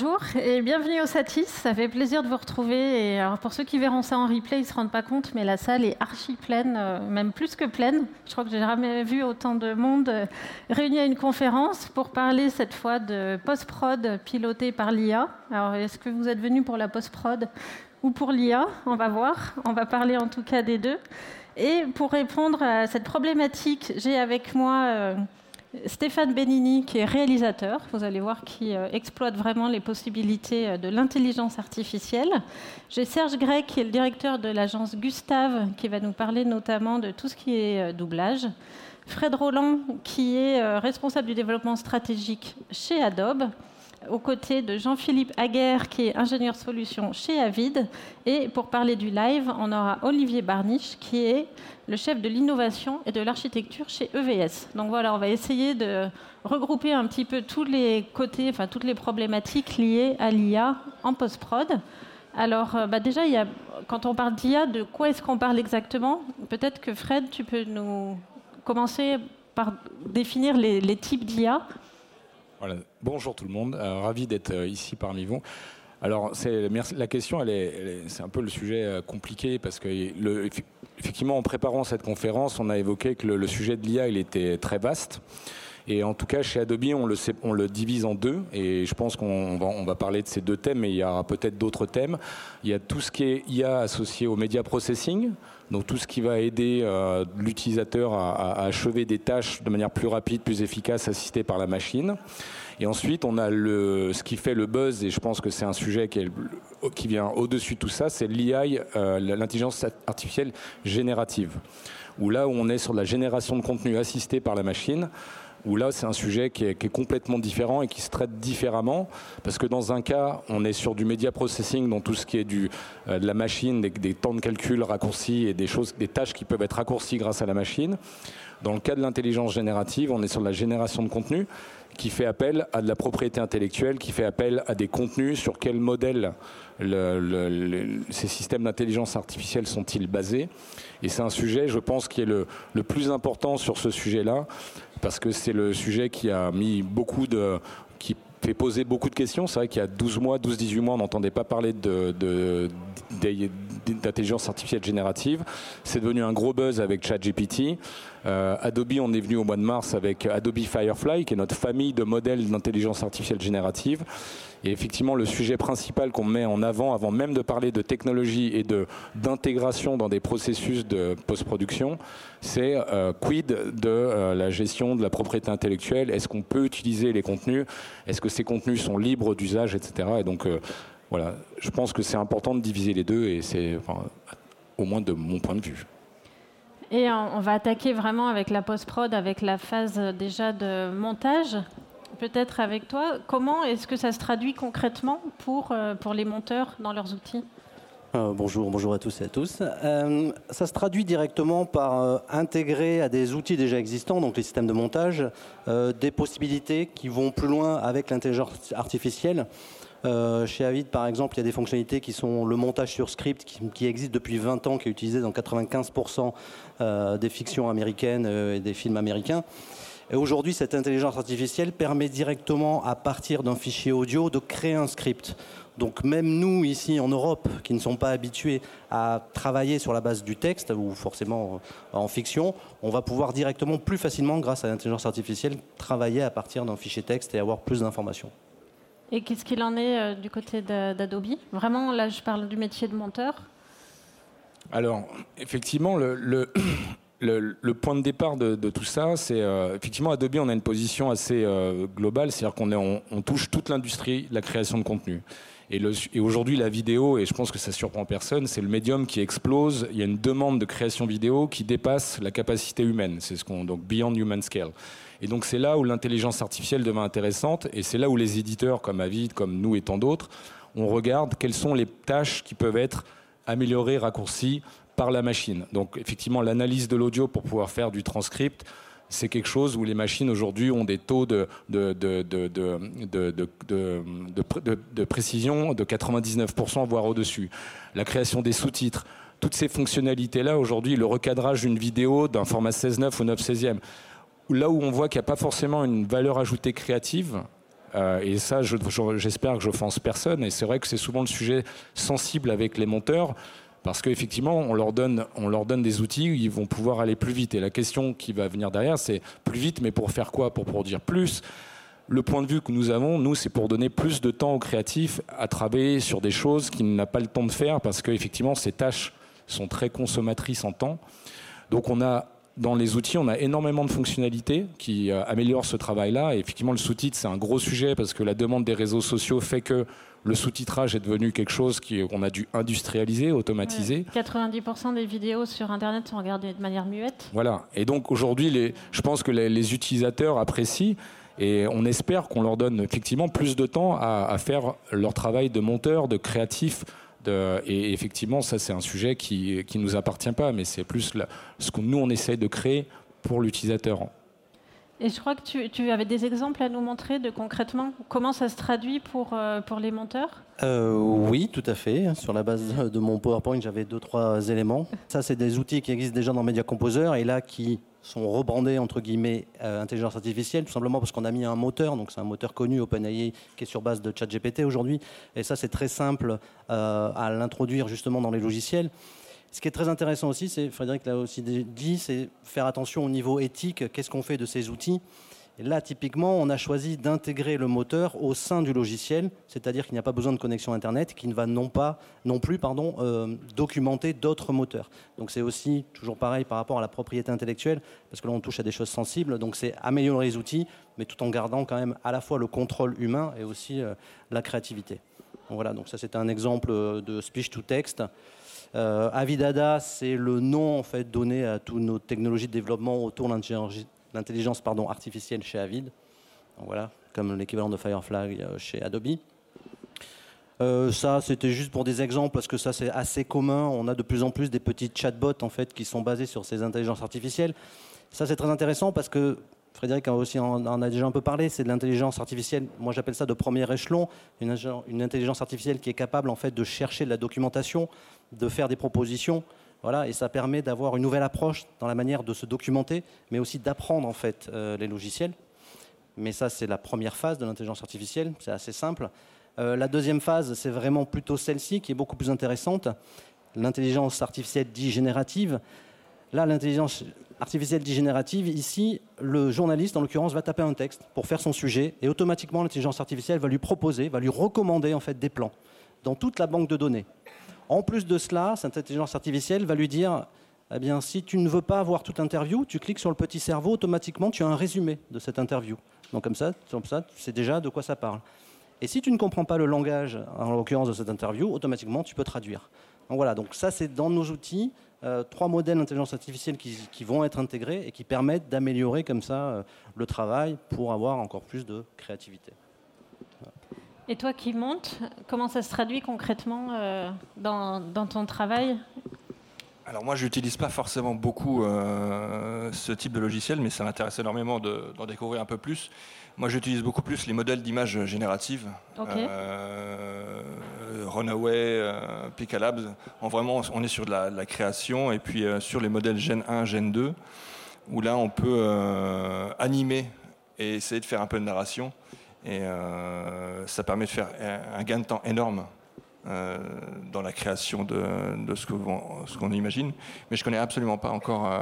bonjour et bienvenue au Satis. Ça fait plaisir de vous retrouver. Et alors pour ceux qui verront ça en replay, ils ne se rendent pas compte, mais la salle est archi pleine, euh, même plus que pleine. Je crois que j'ai jamais vu autant de monde euh, réuni à une conférence pour parler cette fois de post-prod pilotée par l'IA. Alors est-ce que vous êtes venu pour la post-prod ou pour l'IA On va voir. On va parler en tout cas des deux. Et pour répondre à cette problématique, j'ai avec moi euh, Stéphane Benini, qui est réalisateur, vous allez voir, qui euh, exploite vraiment les possibilités euh, de l'intelligence artificielle. J'ai Serge Grec, qui est le directeur de l'agence Gustave, qui va nous parler notamment de tout ce qui est euh, doublage. Fred Roland, qui est responsable du développement stratégique chez Adobe aux côtés de Jean-Philippe Aguerre, qui est ingénieur solution chez Avid. Et pour parler du live, on aura Olivier Barniche, qui est le chef de l'innovation et de l'architecture chez EVS. Donc voilà, on va essayer de regrouper un petit peu tous les côtés, enfin toutes les problématiques liées à l'IA en post-prod. Alors euh, bah déjà, quand on parle d'IA, de quoi est-ce qu'on parle exactement? Peut-être que Fred, tu peux nous commencer par définir les types d'IA Bonjour tout le monde, euh, ravi d'être euh, ici parmi vous. Alors, la question, c'est un peu le sujet euh, compliqué parce que, effectivement, en préparant cette conférence, on a évoqué que le, sujet de l'IA, était très vaste. Et en tout cas, chez Adobe, on le, divise en deux. Et je pense qu'on va, parler de ces deux thèmes, mais il y aura peut-être d'autres thèmes. Il y a tout ce qui est IA associé au media processing, donc tout ce qui va aider euh, l'utilisateur à, achever des tâches de manière plus rapide, plus efficace, assistée par la machine. Et ensuite, on a ce qui fait le buzz, et je pense que c'est un sujet qui, vient au-dessus de tout ça, c'est l'IA, euh, l'intelligence artificielle générative. Où là où on est sur la génération de contenu assisté par la machine, où là c'est un sujet qui est, complètement différent et qui se traite différemment, parce que dans un cas, on est sur du media processing, dans tout ce qui est euh, de la machine, des, temps de calcul raccourcis et des, choses, des tâches qui peuvent être raccourcies grâce à la machine. Dans le cas de l'intelligence générative, on est sur la génération de contenu qui fait appel à de la propriété intellectuelle, qui fait appel à des contenus, sur quel modèle ces systèmes d'intelligence artificielle sont-ils basés? Et c'est un sujet, je pense, qui est le plus important sur ce sujet-là, parce que c'est le sujet qui a mis beaucoup de qui fait poser beaucoup de questions. C'est vrai qu'il y a 12 mois, 12-18 mois, on n'entendait pas parler d'intelligence artificielle générative. C'est devenu un gros buzz avec ChatGPT. Euh, Adobe, on est venu au mois de mars avec Adobe Firefly, qui est notre famille de modèles d'intelligence artificielle générative. Et effectivement, le sujet principal qu'on met en avant, avant même de parler de technologie et d'intégration dans des processus de post-production, c'est euh, quid de euh, la gestion de la propriété intellectuelle? Est-ce qu'on peut utiliser les contenus? Est-ce que ces contenus sont libres d'usage, etc. Et donc, voilà, je pense que c'est important de diviser les deux, et c'est au moins de mon point de vue. Et on va attaquer vraiment avec la post-prod, avec la phase déjà de montage? Peut-être avec toi, comment est-ce que ça se traduit concrètement pour, euh, pour les monteurs dans leurs outils? Euh, bonjour, bonjour à tous et à tous. Euh, ça se traduit directement par intégrer à des outils déjà existants, donc les systèmes de montage, des possibilités qui vont plus loin avec l'intelligence artificielle. Chez Avid, par exemple, il y a des fonctionnalités qui sont le montage sur script, qui, existe depuis 20 ans, qui est utilisé dans 95% euh, des fictions américaines et des films américains. Et aujourd'hui, cette intelligence artificielle permet directement, à partir d'un fichier audio, de créer un script. Donc même nous, ici en Europe, qui ne sommes pas habitués à travailler sur la base du texte, ou forcément en fiction, on va pouvoir directement, plus facilement, grâce à l'intelligence artificielle, travailler à partir d'un fichier texte et avoir plus d'informations. Et qu'est-ce qu'il en est euh, du côté d'Adobe? Vraiment, là, je parle du métier de monteur. Alors, effectivement, le, le, point de départ de, tout ça, c'est euh, effectivement Adobe, on a une position assez euh, globale, c'est-à-dire qu'on on, on, touche toute l'industrie de la création de contenu. Et, et aujourd'hui, la vidéo, et je pense que ça surprend personne, c'est le médium qui explose. Il y a une demande de création vidéo qui dépasse la capacité humaine. C'est ce qu'on donc beyond human scale. Et donc c'est là où l'intelligence artificielle devient intéressante, et c'est là où les éditeurs comme Avid, comme nous et tant d'autres, on regarde quelles sont les tâches qui peuvent être améliorées, raccourcies par la machine. Donc effectivement, l'analyse de l'audio pour pouvoir faire du transcript, c'est quelque chose où les machines aujourd'hui ont des taux de, précision de 99%, voire au-dessus. La création des sous-titres, toutes ces fonctionnalités-là, aujourd'hui, le recadrage d'une vidéo d'un format 16.9 ou 9 16e, là où on voit qu'il n'y a pas forcément une valeur ajoutée créative, Euh, et ça, j'espère que je offense personne. Et c'est vrai que c'est souvent le sujet sensible avec les monteurs. Parce qu'effectivement, on, leur donne, on leur donne des outils où ils vont pouvoir aller plus vite. Et la question qui va venir derrière, c'est plus vite, mais pour faire quoi? Pour produire plus? Le point de vue que nous avons, nous, c'est pour donner plus de temps aux créatifs à travailler sur des choses qu'il n'a pas le temps de faire parce qu'effectivement, ces tâches sont très consommatrices en temps. Donc, on a dans les outils, on a énormément de fonctionnalités qui euh, améliorent ce travail-là. Et effectivement, le sous-titre, c'est un gros sujet parce que la demande des réseaux sociaux fait que le sous-titrage est devenu quelque chose qu'on a dû industrialiser, automatiser. 90% des vidéos sur Internet sont regardées de manière muette. Voilà. Et donc aujourd'hui, je pense que les, utilisateurs apprécient. Et on espère qu'on leur donne effectivement plus de temps à, faire leur travail de monteur, de créatif, et effectivement, ça, c'est un sujet qui ne nous appartient pas, mais c'est plus ce que nous, on essaye de créer pour l'utilisateur. Et je crois que tu, avais des exemples à nous montrer de concrètement comment ça se traduit pour, euh, pour les monteurs euh, Oui, tout à fait. Sur la base de mon PowerPoint, j'avais deux, trois éléments. Ça, c'est des outils qui existent déjà dans Media Composer et là qui sont rebrandés entre guillemets euh, intelligence artificielle, tout simplement parce qu'on a mis un moteur, donc c'est un moteur connu OpenAI qui est sur base de ChatGPT aujourd'hui. Et ça, c'est très simple à l'introduire justement dans les logiciels. Ce qui est très intéressant aussi, c'est, Frédéric l'a aussi dit, c'est faire attention au niveau éthique, qu'est-ce qu'on fait de ces outils? Là, typiquement, on a choisi d'intégrer le moteur au sein du logiciel, c'est-à-dire qu'il n'y a pas besoin de connexion Internet, qui ne va non, pas, non plus pardon, euh, documenter d'autres moteurs. Donc c'est aussi toujours pareil par rapport à la propriété intellectuelle, parce que là on touche à des choses sensibles, donc c'est améliorer les outils, mais tout en gardant quand même à la fois le contrôle humain et aussi euh, la créativité. Voilà, donc ça c'est un exemple de speech to text. Euh, Avidada, c'est le nom en fait donné à toutes nos technologies de développement autour de l'intelligence artificielle chez Avid. voilà, comme l'équivalent de Firefly euh, chez Adobe. Euh, ça, c'était juste pour des exemples parce que ça, c'est assez commun. On a de plus en plus des petits chatbots en fait qui sont basés sur ces intelligences artificielles. Ça, c'est très intéressant parce que Frédéric aussi en, a déjà un peu parlé, c'est de l'intelligence artificielle, moi j'appelle ça de premier échelon, une, une, intelligence artificielle qui est capable en fait de chercher de la documentation, de faire des propositions, voilà, et ça permet d'avoir une nouvelle approche dans la manière de se documenter, mais aussi d'apprendre en fait euh, les logiciels. Mais ça, c'est la première phase de l'intelligence artificielle, c'est assez simple. Euh, la deuxième phase, c'est vraiment plutôt celle-ci qui est beaucoup plus intéressante, l'intelligence artificielle dite générative. Là, l'intelligence artificielle dit générative, ici, le journaliste, en l'occurrence, va taper un texte pour faire son sujet et automatiquement, l'intelligence artificielle va lui proposer, va lui recommander en fait des plans dans toute la banque de données. En plus de cela, cette intelligence artificielle va lui dire eh bien, si tu ne veux pas avoir toute interview, tu cliques sur le petit cerveau, automatiquement, tu as un résumé de cette interview. Donc comme ça, comme tu sais déjà de quoi ça parle. Et si tu ne comprends pas le langage, en l'occurrence de cette interview, automatiquement, tu peux traduire. Donc voilà, donc ça c'est dans nos outils. Euh, trois modèles d'intelligence artificielle qui, vont être intégrés et qui permettent d'améliorer comme ça euh, le travail pour avoir encore plus de créativité. Et toi qui montes, comment ça se traduit concrètement euh, dans, ton travail? Alors moi, je n'utilise pas forcément beaucoup ce type de logiciel, mais ça m'intéresse énormément d'en découvrir un peu plus. Moi, j'utilise beaucoup plus les modèles d'images génératives. Euh, Runaway, euh, Picalabs. vraiment, on est sur de la, création. Et puis euh, sur les modèles Gen 1, Gen 2, où là, on peut euh, animer et essayer de faire un peu de narration. Et ça permet de faire un gain de temps énorme euh, dans la création de, ce qu'on imagine. Mais je connais absolument pas encore euh,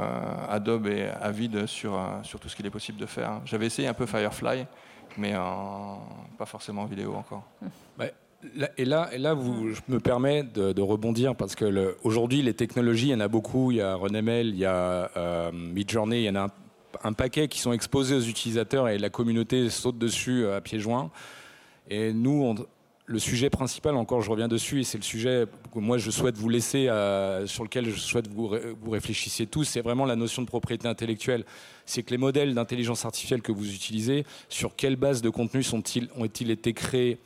Adobe et Avid sur, euh, sur tout ce qu'il est possible de faire. J'avais essayé un peu Firefly, mais pas forcément en vidéo encore. et là, et là je me permets de, rebondir parce que aujourd'hui, les technologies, il y en a beaucoup. Il y a RunML, il y a Midjourney, il y en a un, paquet qui sont exposés aux utilisateurs et la communauté saute dessus à pieds joints. Et nous, le sujet principal, encore je reviens dessus, et c'est le sujet que moi je souhaite vous laisser, euh, sur lequel je souhaite vous, vous réfléchissiez tous, c'est vraiment la notion de propriété intellectuelle. C'est que les modèles d'intelligence artificielle que vous utilisez, sur quelle base de contenu sont-ils, ont-ils été créés?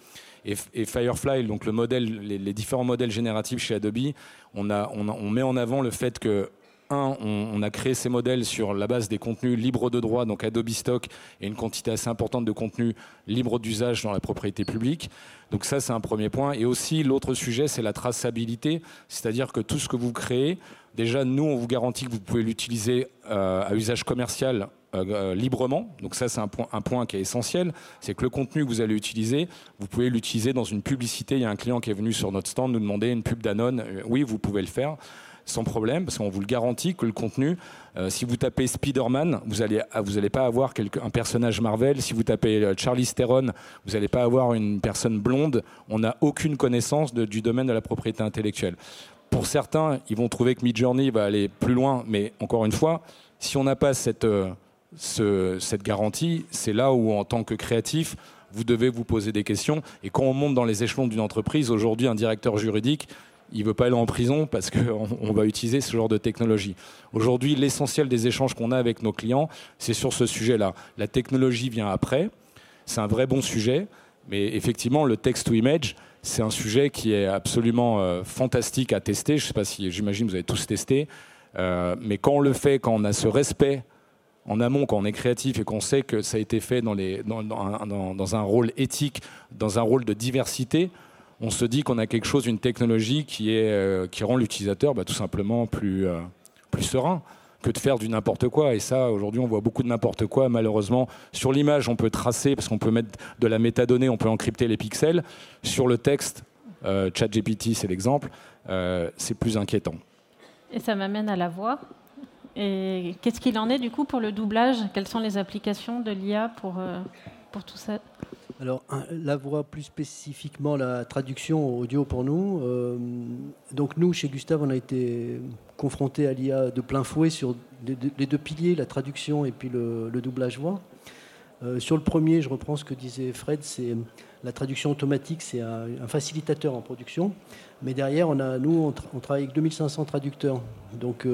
Et, Firefly, donc le modèle, les, différents modèles génératifs chez Adobe, on, a, on, met en avant le fait que on, a créé ces modèles sur la base des contenus libres de droit, donc Adobe Stock, et une quantité assez importante de contenus libres d'usage dans la propriété publique. Donc ça, c'est un premier point. Et aussi, l'autre sujet, c'est la traçabilité, c'est-à-dire que tout ce que vous créez, déjà, nous, on vous garantit que vous pouvez l'utiliser euh, à usage commercial euh, euh, librement. Donc ça, c'est un point, un point qui est essentiel. C'est que le contenu que vous allez utiliser, vous pouvez l'utiliser dans une publicité. Il y a un client qui est venu sur notre stand nous demander une pub Danone. Oui, vous pouvez le faire sans problème, parce qu'on vous le garantit que le contenu, si vous tapez Spider-Man, vous n'allez vous allez pas avoir un personnage Marvel. Si vous tapez Charlie Theron, vous n'allez pas avoir une personne blonde. On n'a aucune connaissance du domaine de la propriété intellectuelle. Pour certains, ils vont trouver que Midjourney va aller plus loin, mais encore une fois, si on n'a pas cette, cette garantie, c'est là où, en tant que créatif, vous devez vous poser des questions. Et quand on monte dans les échelons d'une entreprise, aujourd'hui, un directeur juridique, il ne veut pas aller en prison parce qu'on on va utiliser ce genre de technologie. Aujourd'hui, l'essentiel des échanges qu'on a avec nos clients, c'est sur ce sujet-là. La technologie vient après, c'est un vrai bon sujet, mais effectivement, le text-to-image, c'est un sujet qui est absolument euh, fantastique à tester. Je ne sais pas si, j'imagine, vous avez tous testé. Euh, mais quand on le fait, quand on a ce respect en amont, quand on est créatif et qu'on sait que ça a été fait dans, un rôle éthique, dans un rôle de diversité, on se dit qu'on a quelque chose, une technologie qui, euh, rend l'utilisateur bah, tout simplement plus, euh, plus serein que de faire du n'importe quoi. Et ça, aujourd'hui, on voit beaucoup de n'importe quoi. Malheureusement, sur l'image, on peut tracer, parce qu'on peut mettre de la métadonnée, on peut encrypter les pixels. Sur le texte, euh, ChatGPT, c'est l'exemple, c'est plus inquiétant. Et ça m'amène à la voix. Et qu'est-ce qu'il en est du coup pour le doublage? Quelles sont les applications de l'IA pour, pour tout ça? Alors, la voix, plus spécifiquement la traduction audio pour nous. Euh, donc, nous, chez Gustave, on a été confrontés à l'IA de plein fouet sur les deux piliers, la traduction et puis le, doublage voix. Euh, sur le premier, je reprends ce que disait Fred, c'est la traduction automatique, c'est un, facilitateur en production. Mais derrière, on a, nous, on, travaille avec 2500 traducteurs. Donc,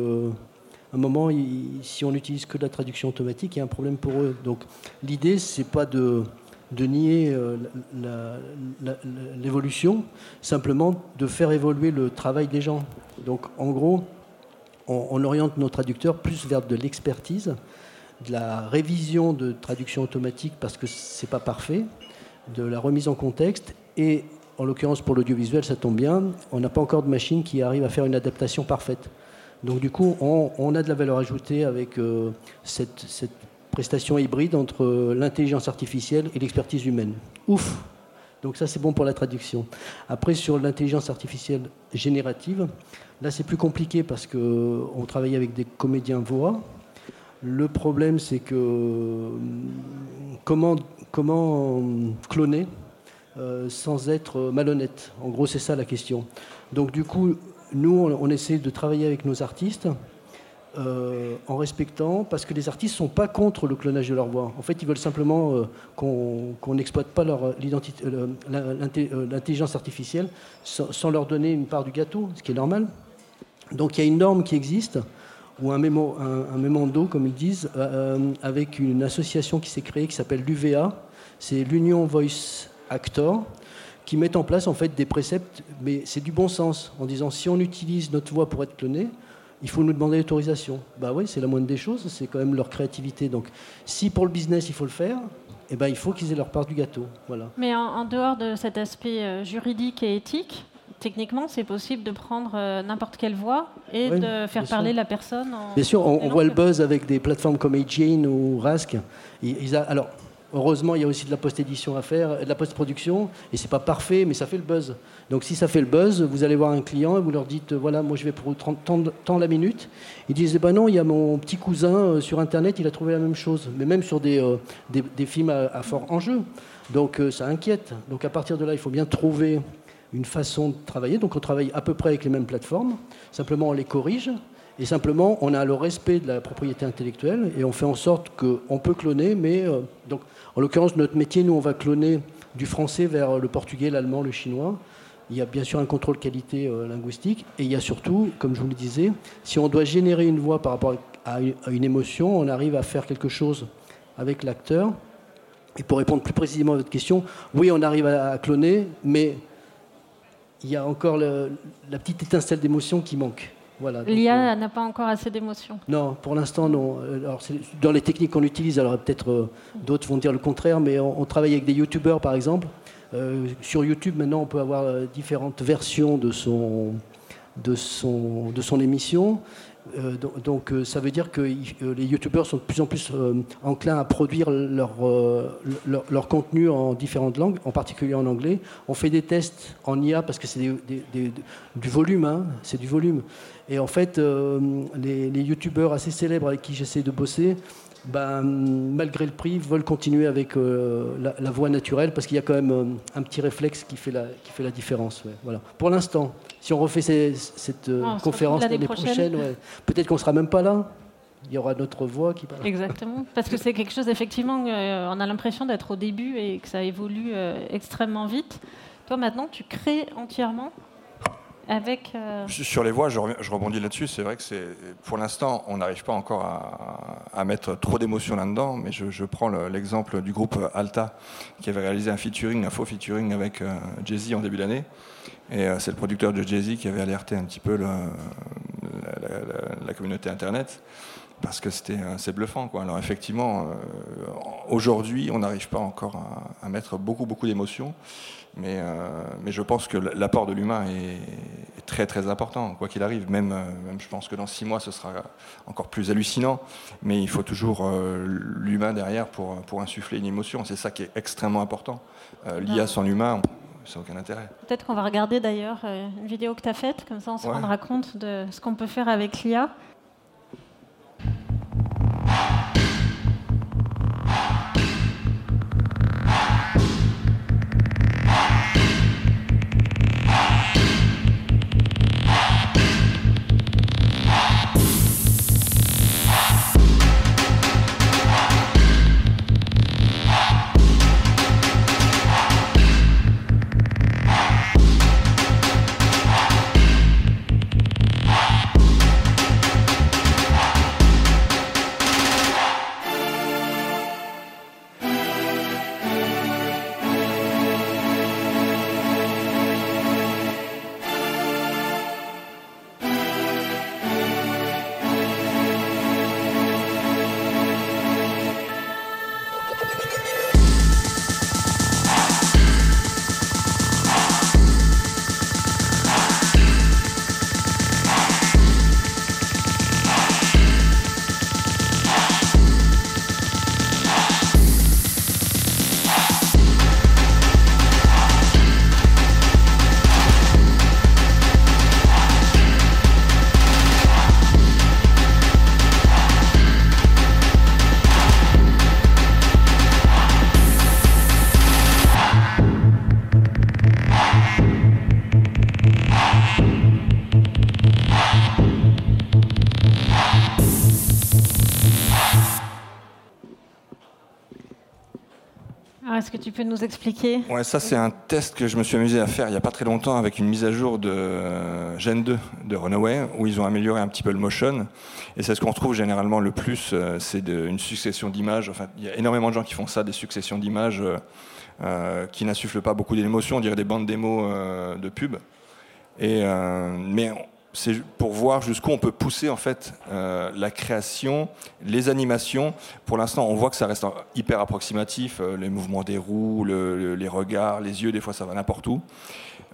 un moment, si on n'utilise que la traduction automatique, il y a un problème pour eux. Donc l'idée, c'est pas de, nier euh, l'évolution, simplement de faire évoluer le travail des gens. Donc en gros, on, oriente nos traducteurs plus vers de l'expertise, de la révision de traduction automatique parce que c'est pas parfait, de la remise en contexte et en l'occurrence pour l'audiovisuel, ça tombe bien, on n'a pas encore de machine qui arrive à faire une adaptation parfaite. Donc du coup, on, a de la valeur ajoutée avec euh, cette, prestation hybride entre euh, l'intelligence artificielle et l'expertise humaine. Ouf Donc ça, c'est bon pour la traduction. Après, sur l'intelligence artificielle générative, là, c'est plus compliqué parce qu'on travaille avec des comédiens voix. Le problème, c'est que euh, comment, comment cloner sans être malhonnête? En gros, c'est ça la question. Donc du coup, nous, on, essaie de travailler avec nos artistes euh, en respectant, parce que les artistes sont pas contre le clonage de leur voix. En fait, ils veulent simplement euh, qu'on n'exploite pas euh, l'intelligence artificielle sans, leur donner une part du gâteau, ce qui est normal. Donc il y a une norme qui existe, ou un, mémo, mémando, comme ils disent, avec une association qui s'est créée qui s'appelle l'UVA, c'est l'Union Voice Actor, qui mettent en place en fait des préceptes, mais c'est du bon sens, en disant si on utilise notre voix pour être cloné, il faut nous demander l'autorisation. Bah oui, c'est la moindre des choses, c'est quand même leur créativité. Donc, si pour le business il faut le faire, eh ben, il faut qu'ils aient leur part du gâteau. Voilà. Mais en, dehors de cet aspect euh, juridique et éthique, techniquement, c'est possible de prendre euh, n'importe quelle voix et de faire parler la personne. En... Bien sûr, on, voit le buzz avec des plateformes comme AGN ou Rask. Ils, alors, Heureusement, il y a aussi de la post-édition à faire, de la post-production, et c'est pas parfait, mais ça fait le buzz. Donc si ça fait le buzz, vous allez voir un client et vous leur dites, voilà, moi je vais pour tant, la minute. Ils disent, eh ben non, il y a mon petit cousin euh, sur Internet, il a trouvé la même chose, mais même sur des, euh, des, films à, fort enjeu. Donc euh, ça inquiète. Donc à partir de là, il faut bien trouver une façon de travailler. Donc on travaille à peu près avec les mêmes plateformes, simplement on les corrige. Et simplement, on a le respect de la propriété intellectuelle et on fait en sorte qu'on peut cloner, mais donc en l'occurrence, notre métier, nous, on va cloner du français vers le portugais, l'allemand, le chinois. Il y a bien sûr un contrôle qualité euh, linguistique et il y a surtout, comme je vous le disais, si on doit générer une voix par rapport à une émotion, on arrive à faire quelque chose avec l'acteur. Et pour répondre plus précisément à votre question, oui, on arrive à, cloner, mais il y a encore la petite étincelle d'émotion qui manque. Voilà, L'IA n'a pas encore assez d'émotions. Non, pour l'instant, non. Alors, dans les techniques qu'on utilise, alors peut-être d'autres vont dire le contraire, mais on, travaille avec des youtubeurs, par exemple. sur YouTube, maintenant, on peut avoir différentes versions de son, de son, de son émission. Euh, donc, euh, ça veut dire que euh, les youtubeurs sont de plus en plus enclins à produire leur, leur, contenu en différentes langues, en particulier en anglais. On fait des tests en IA parce que c'est du volume, hein, c'est du volume. Et en fait, les, les youtubeurs assez célèbres avec qui j'essaie de bosser, ben, malgré le prix, veulent continuer avec la, voie naturelle parce qu'il y a quand même un petit réflexe qui fait la, qui fait la différence. voilà. Pour l'instant, si on refait cette euh, conférence l'année prochaine, peut-être qu'on ne sera même pas là. Il y aura notre voix qui parle. Exactement, parce que c'est quelque chose, effectivement, euh, on a l'impression d'être au début et que ça évolue euh, extrêmement vite. Toi, maintenant, tu crées entièrement avec. Sur les voix, je, rebondis là-dessus. C'est vrai que c'est, pour l'instant, on n'arrive pas encore à, mettre trop d'émotions là-dedans, mais je, prends l'exemple du groupe Alta qui avait réalisé un featuring, un faux featuring avec Jay-Z en début d'année. Et euh, c'est le producteur de Jay-Z qui avait alerté un petit peu la, communauté Internet parce que c'était assez bluffant. Alors effectivement, euh, aujourd'hui, on n'arrive pas encore à, mettre beaucoup, beaucoup d'émotions, mais, euh, mais je pense que l'apport de l'humain est, très, très important, quoi qu'il arrive. Même, même, je pense que dans six mois, ce sera encore plus hallucinant, mais il faut toujours l'humain derrière pour, pour insuffler une émotion. C'est ça qui est extrêmement important. L'IA sans l'humain, ça aucun intérêt. Peut-être qu'on va regarder d'ailleurs euh, une vidéo que tu as faite, comme ça on se rendra compte de ce qu'on peut faire avec l'IA. Peux nous expliquer Ouais, ça c'est un test que je me suis amusé à faire il n'y a pas très longtemps avec une mise à jour de Gen 2 de Runaway où ils ont amélioré un petit peu le motion. Et c'est ce qu'on retrouve généralement le plus, euh, c'est une succession d'images. Enfin, il y a énormément de gens qui font ça, des successions d'images euh, euh, qui n'insufflent pas beaucoup d'émotions, on dirait des bandes démos de pub. Et, mais c'est pour voir jusqu'où on peut pousser en fait euh, la création, les animations. Pour l'instant, on voit que ça reste hyper approximatif, euh, les mouvements des roues, les regards, les yeux, des fois ça va n'importe où.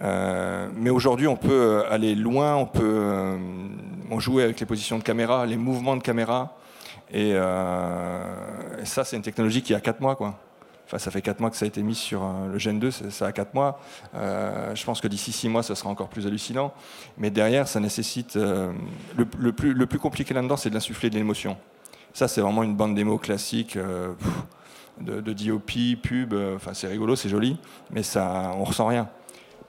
Euh, mais aujourd'hui, on peut aller loin, on peut jouer avec les positions de caméra, les mouvements de caméra. Et, et ça, c'est une technologie qui a 4 mois, quoi ça fait 4 mois que ça a été mis sur euh, le Gen 2, ça a 4 mois. Euh, je pense que d'ici 6 mois, ça sera encore plus hallucinant. Mais derrière, ça nécessite. Euh, le, plus, compliqué là-dedans, c'est de l'insuffler de l'émotion. Ça, c'est vraiment une bande démo classique. de, de, DOP, pub, enfin c'est rigolo, c'est joli, mais ça, on ressent rien.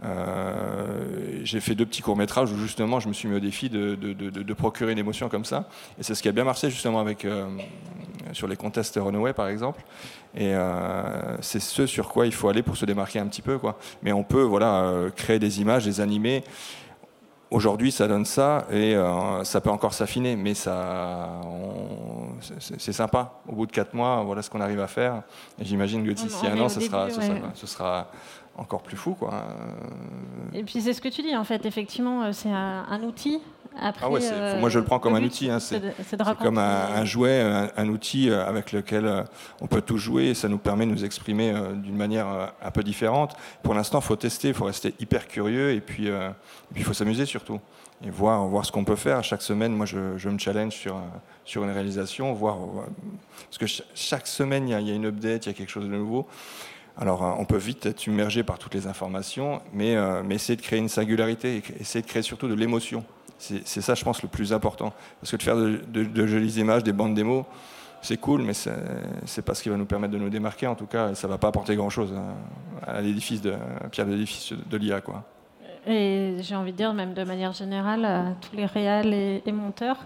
Euh, j'ai fait deux petits courts-métrages où justement je me suis mis au défi de, procurer une émotion comme ça. Et c'est ce qui a bien marché justement avec, euh, sur les contests Runaway par exemple. Et euh, c'est ce sur quoi il faut aller pour se démarquer un petit peu. Quoi. Mais on peut voilà, créer des images, les animer. Aujourd'hui, ça donne ça et ça peut encore s'affiner, mais ça, c'est sympa. Au bout de quatre mois, voilà ce qu'on arrive à faire. Et j'imagine que d'ici un an, ce sera, ce sera encore plus fou. Quoi. Et puis c'est ce que tu dis, en fait, effectivement, c'est un, outil. Après, ah ouais, moi je le prends comme un outil. Hein, c'est comme un, jouet, un, outil avec lequel on peut tout jouer et ça nous permet de nous exprimer d'une manière un peu différente. Pour l'instant, il faut tester, il faut rester hyper curieux et puis il faut s'amuser surtout et voir, voir ce qu'on peut faire. Chaque semaine, moi, je, je, me challenge sur, sur une réalisation, voir, parce que chaque semaine, il y, a, il y, a, une update, il y a quelque chose de nouveau. Alors, euh, on peut vite être immergé par toutes les informations, mais, euh, mais essayer de créer une singularité, et essayer de créer surtout de l'émotion. C'est ça, je pense, le plus important. Parce que de faire de, jolies images, des bandes démos, c'est cool, mais c'est pas ce qui va nous permettre de nous démarquer. En tout cas, ça va pas apporter grand-chose à, l'édifice de pierre l'édifice de l'IA, quoi. Et j'ai envie de dire, même de manière générale, à tous les réals et, monteurs.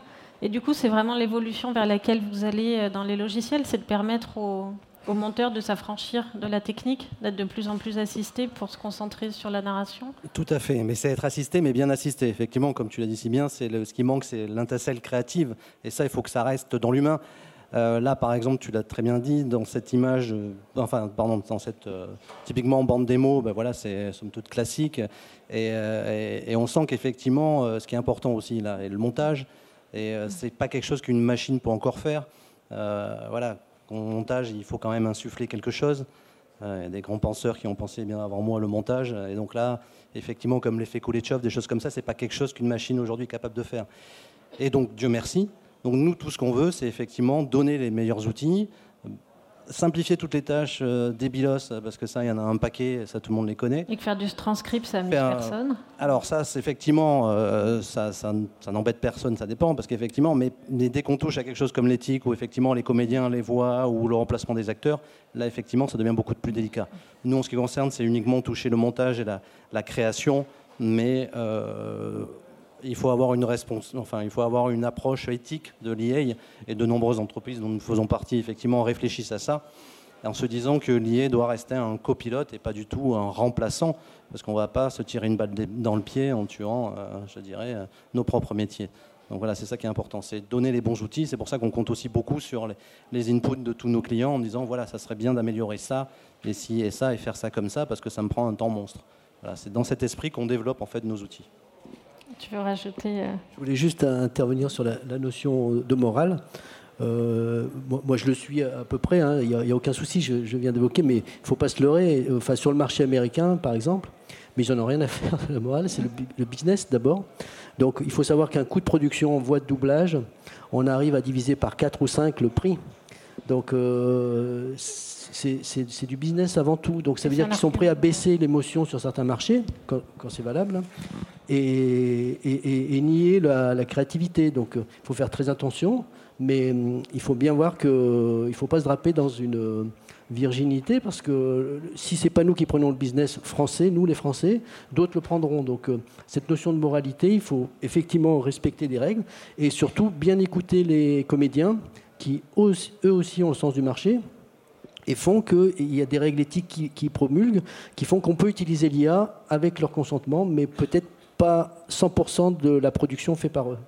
Et du coup, c'est vraiment l'évolution vers laquelle vous allez euh, dans les logiciels, c'est de permettre aux, monteurs de s'affranchir de la technique, d'être de plus en plus assistés pour se concentrer sur la narration? Tout à fait, mais c'est être assisté, mais bien assisté. Effectivement, comme tu l'as dit si bien, c'est ce qui manque, c'est l'intercelle créative. Et ça, il faut que ça reste dans l'humain. Euh, là, par exemple, tu l'as très bien dit, dans cette image, euh, enfin, pardon, dans cette euh, typiquement bande démo, ben voilà, c'est somme toute classique, et, on sent qu'effectivement, ce qui est important aussi là, est le montage, et c'est pas quelque chose qu'une machine peut encore faire. voilà, au montage, il faut quand même insuffler quelque chose. Il y a des grands penseurs qui ont pensé bien avant moi le montage, et donc là, effectivement, comme l'effet Kuleshov, des choses comme ça, c'est pas quelque chose qu'une machine aujourd'hui est capable de faire. Et donc, Dieu merci, donc nous, tout ce qu'on veut, c'est effectivement donner les meilleurs outils, simplifier toutes les tâches euh, débilos, parce que ça, il y en a un paquet, ça tout le monde les connaît. Et que faire du transcript, ça amuse personne Alors ça, c'est effectivement, euh, ça, ça, n'embête personne, ça dépend, parce qu'effectivement, mais, dès qu'on touche à quelque chose comme l'éthique, ou effectivement les comédiens, les voix, ou le remplacement des acteurs, là, effectivement, ça devient beaucoup plus délicat. Nous, en ce qui concerne, c'est uniquement toucher le montage et la, création, mais... Euh, il faut avoir une réponse, enfin, il faut avoir une approche éthique de l'IA et de nombreuses entreprises dont nous faisons partie effectivement réfléchissent à ça en se disant que l'IA doit rester un copilote et pas du tout un remplaçant parce qu'on ne va pas se tirer une balle dans le pied en tuant, euh, je dirais, euh, nos propres métiers. Donc voilà, c'est ça qui est important, c'est donner les bons outils. C'est pour ça qu'on compte aussi beaucoup sur les, inputs de tous nos clients en disant voilà, ça serait bien d'améliorer ça, et ci et ça, et faire ça comme ça parce que ça me prend un temps monstre. C'est dans cet esprit qu'on développe en fait nos outils. Tu veux rajouter euh, Je voulais juste intervenir sur la, notion de morale. Euh, moi, je le suis à peu près, hein. il n'y a, aucun souci, je, viens d'évoquer, mais il ne faut pas se leurrer. Enfin, sur le marché américain, par exemple, mais ils n'en ont rien à faire de la morale, c'est le, business d'abord. Donc il faut savoir qu'un coût de production en voie de doublage, on arrive à diviser par 4 ou 5 le prix. Donc euh, c'est du business avant tout. Donc ça veut dire qu'ils sont prêts à baisser l'émotion sur certains marchés, quand, c'est valable, hein, et, nier la, créativité. Donc il faut faire très attention, mais hum, il faut bien voir qu'il ne faut pas se draper dans une euh, virginité, parce que si ce n'est pas nous qui prenons le business français, nous les Français, d'autres le prendront. Donc euh, cette notion de moralité, il faut effectivement respecter des règles, et surtout bien écouter les comédiens qui eux aussi ont le sens du marché et font qu'il y a des règles éthiques qui, promulguent, qui font qu'on peut utiliser l'IA avec leur consentement, mais peut-être pas 100% de la production fait par eux.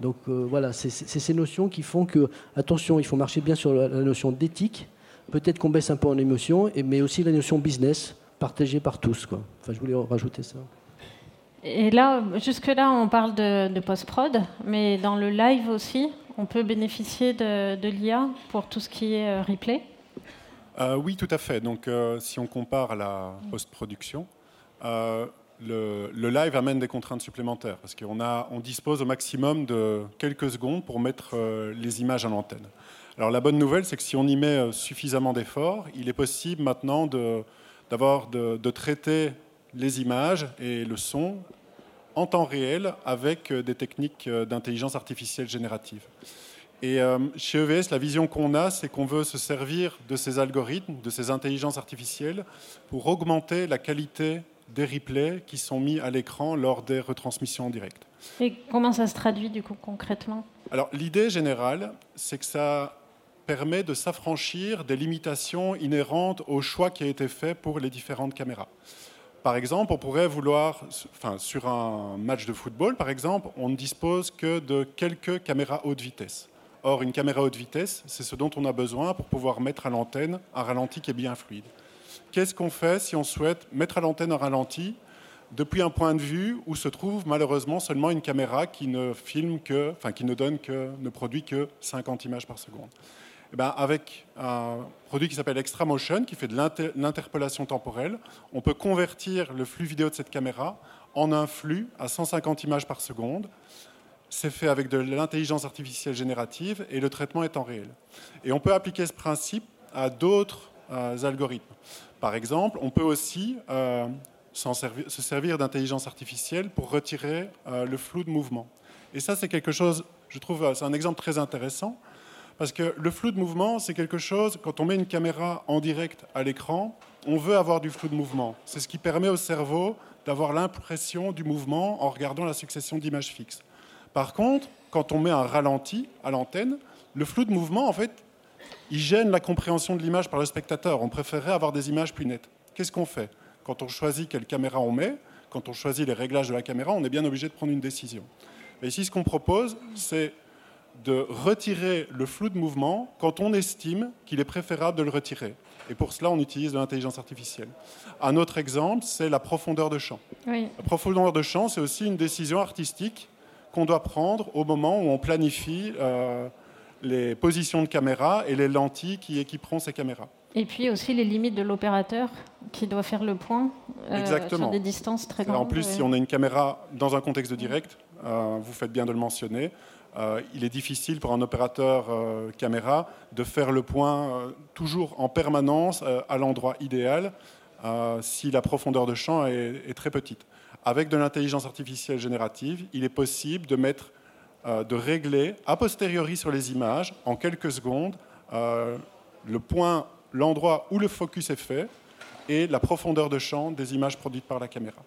Donc euh, voilà, c'est ces notions qui font que, attention, il faut marcher bien sur la, notion d'éthique, peut-être qu'on baisse un peu en émotion, mais aussi la notion business, partagée par tous. Quoi. Enfin, je voulais rajouter ça. Et là, jusque-là, on parle de, de post-prod, mais dans le live aussi, on peut bénéficier de, l'IA pour tout ce qui est euh, replay? Euh, oui, tout à fait. Donc, euh, si on compare la post-production, le, live amène des contraintes supplémentaires parce qu'on on dispose au maximum de quelques secondes pour mettre les images à l'antenne. Alors, la bonne nouvelle, c'est que si on y met suffisamment d'efforts, il est possible maintenant de, de, traiter les images et le son en temps réel avec des techniques d'intelligence artificielle générative. Et euh, chez EVS, la vision qu'on a, c'est qu'on veut se servir de ces algorithmes, de ces intelligences artificielles, pour augmenter la qualité des replays qui sont mis à l'écran lors des retransmissions en direct. Et comment ça se traduit du coup concrètement? Alors l'idée générale, c'est que ça permet de s'affranchir des limitations inhérentes au choix qui a été fait pour les différentes caméras. Par exemple, on pourrait vouloir, sur un match de football, par exemple, on ne dispose que de quelques caméras haute vitesse. Or, une caméra haute vitesse, c'est ce dont on a besoin pour pouvoir mettre à l'antenne un ralenti qui est bien fluide. qu'est-ce qu'on fait si on souhaite mettre à l'antenne un ralenti depuis un point de vue où se trouve malheureusement seulement une caméra qui ne filme que, enfin qui ne donne que, ne produit que 50 images par seconde? Eh ben, avec un produit qui s'appelle Extra Motion, qui fait de l'interpolation temporelle, on peut convertir le flux vidéo de cette caméra en un flux à 150 images par seconde. C'est fait avec de l'intelligence artificielle générative et le traitement est en réel. Et on peut appliquer ce principe à d'autres euh, algorithmes. Par exemple, on peut aussi euh, se servir d'intelligence artificielle pour retirer euh, le flou de mouvement. Et ça, c'est quelque chose, je trouve, c'est un exemple très intéressant, parce que le flou de mouvement, c'est quelque chose, quand on met une caméra en direct à l'écran, on veut avoir du flou de mouvement. C'est ce qui permet au cerveau d'avoir l'impression du mouvement en regardant la succession d'images fixes. Par contre, quand on met un ralenti à l'antenne, le flou de mouvement, en fait, il gêne la compréhension de l'image par le spectateur. On préférerait avoir des images plus nettes. Qu'est-ce qu'on fait? Quand on choisit quelle caméra on met, quand on choisit les réglages de la caméra, on est bien obligé de prendre une décision. Et ici, ce qu'on propose, c'est de retirer le flou de mouvement quand on estime qu'il est préférable de le retirer. Et pour cela, on utilise de l'intelligence artificielle. Un autre exemple, c'est la profondeur de champ. La profondeur de champ, c'est aussi une décision artistique qu'on doit prendre au moment où on planifie euh, les positions de caméra et les lentilles qui équiperont ces caméras. Et puis aussi les limites de l'opérateur qui doit faire le point euh, sur des distances très grandes. En plus, si on a une caméra dans un contexte de direct, euh, vous faites bien de le mentionner, euh, il est difficile pour un opérateur caméra de faire le point toujours en permanence à l'endroit idéal si la profondeur de champ est, est très petite. Avec de l'intelligence artificielle générative, il est possible de mettre, de régler a posteriori sur les images en quelques secondes le point l'endroit où le focus est fait et la profondeur de champ des images produites par la caméra.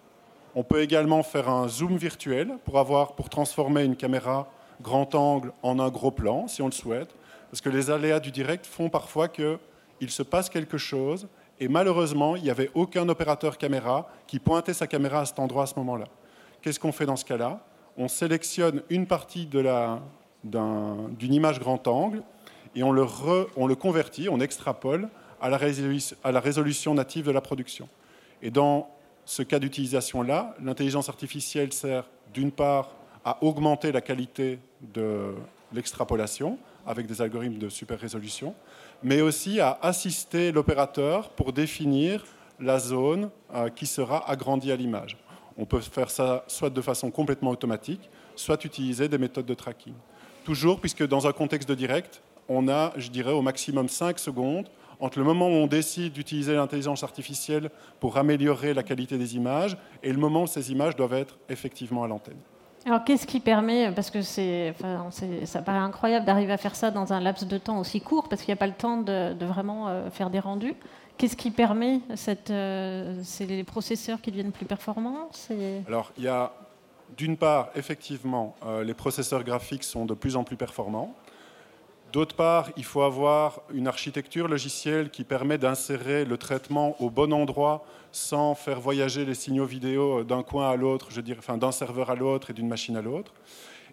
On peut également faire un zoom virtuel pour, avoir, pour transformer une caméra grand angle en un gros plan, si on le souhaite, parce que les aléas du direct font parfois qu'il se passe quelque chose, et malheureusement, il n'y avait aucun opérateur caméra qui pointait sa caméra à cet endroit à ce moment-là. Qu'est-ce qu'on fait dans ce cas-là? On sélectionne une partie d'une image grand angle, et on le, on le convertit, on extrapole à la, à la résolution native de la production. Et dans ce cas d'utilisation-là, l'intelligence artificielle sert d'une part à augmenter la qualité de l'extrapolation avec des algorithmes de super résolution, mais aussi à assister l'opérateur pour définir la zone euh, qui sera agrandie à l'image. On peut faire ça soit de façon complètement automatique, soit utiliser des méthodes de tracking. Toujours, puisque dans un contexte de direct, on a, je dirais, au maximum 5 secondes entre le moment où on décide d'utiliser l'intelligence artificielle pour améliorer la qualité des images et le moment où ces images doivent être effectivement à l'antenne. Alors qu'est-ce qui permet, parce que c'est, ça paraît incroyable d'arriver à faire ça dans un laps de temps aussi court, parce qu'il n'y a pas le temps de, vraiment euh, faire des rendus. Qu'est-ce qui permet cette, euh, C'est les processeurs qui deviennent plus performants Alors il y a d'une part, effectivement, euh, les processeurs graphiques sont de plus en plus performants. D'autre part, il faut avoir une architecture logicielle qui permet d'insérer le traitement au bon endroit sans faire voyager les signaux vidéo d'un coin à l'autre, enfin d'un serveur à l'autre et d'une machine à l'autre.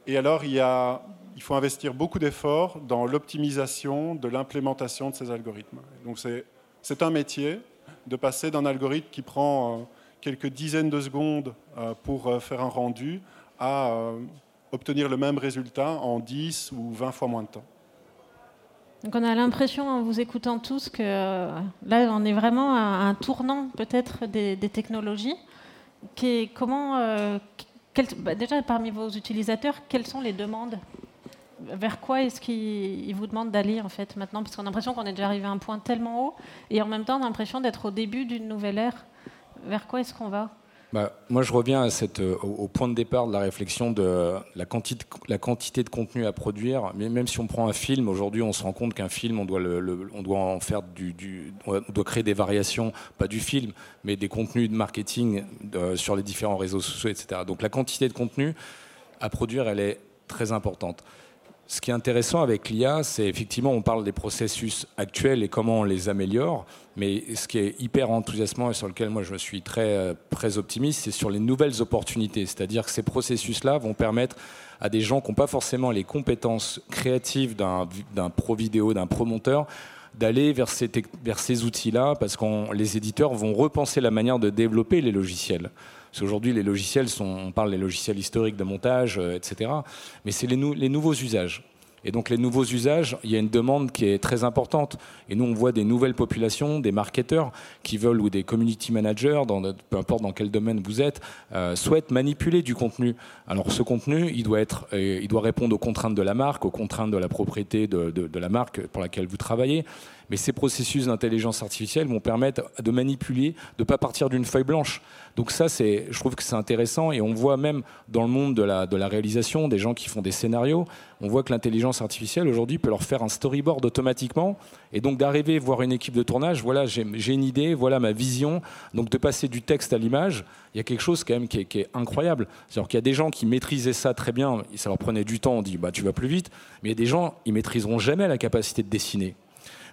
Et alors, il faut investir beaucoup d'efforts dans l'optimisation de l'implémentation de ces algorithmes. Donc, c'est un métier de passer d'un algorithme qui prend euh, quelques dizaines de secondes euh, pour euh, faire un rendu à obtenir le même résultat en 10 ou 20 fois moins de temps. Donc on a l'impression en vous écoutant tous que euh, là on est vraiment à un tournant peut-être des, technologies. Comment, euh, bah, déjà parmi vos utilisateurs, quelles sont les demandes? Vers quoi est-ce qu'ils vous demandent d'aller en fait maintenant? Parce qu'on a l'impression qu'on est déjà arrivé à un point tellement haut et en même temps on a l'impression d'être au début d'une nouvelle ère. Vers quoi est-ce qu'on va? Bah, moi, je reviens euh, au, point de départ de la réflexion de la quantité, de contenu à produire. Même si on prend un film, aujourd'hui, on se rend compte qu'un film, on doit, en faire on doit créer des variations, pas du film, mais des contenus de marketing euh, sur les différents réseaux sociaux, etc. Donc, la quantité de contenu à produire, elle est très importante. Ce qui est intéressant avec l'IA, c'est effectivement, on parle des processus actuels et comment on les améliore, mais ce qui est hyper enthousiasmant et sur lequel moi je suis très, euh, très optimiste, c'est sur les nouvelles opportunités. C'est-à-dire que ces processus-là vont permettre à des gens qui n'ont pas forcément les compétences créatives d'un pro vidéo, d'un pro monteur, d'aller vers ces, vers ces outils-là, parce que les éditeurs vont repenser la manière de développer les logiciels. Parce qu'aujourd'hui, les logiciels sont, on parle des logiciels historiques de montage, euh, etc. Mais c'est les, nouveaux usages. Et donc les nouveaux usages, il y a une demande qui est très importante. Et nous, on voit des nouvelles populations, des marketeurs qui veulent, ou des community managers, peu importe dans quel domaine vous êtes, euh, souhaitent manipuler du contenu. Alors ce contenu, il doit, être, euh, il doit répondre aux contraintes de la marque, aux contraintes de la propriété de la marque pour laquelle vous travaillez. Mais ces processus d'intelligence artificielle vont permettre de manipuler, de ne pas partir d'une feuille blanche. Donc ça, je trouve que c'est intéressant et on voit même dans le monde de la, de la réalisation, des gens qui font des scénarios, on voit que l'intelligence artificielle aujourd'hui peut leur faire un storyboard automatiquement et donc d'arriver voir une équipe de tournage, voilà, j'ai une idée, voilà ma vision, donc de passer du texte à l'image, il y a quelque chose quand même qui est, incroyable. C'est-à-dire qu'il y a des gens qui maîtrisaient ça très bien, ça leur prenait du temps, on dit bah tu vas plus vite, mais il y a des gens, ils maîtriseront jamais la capacité de dessiner.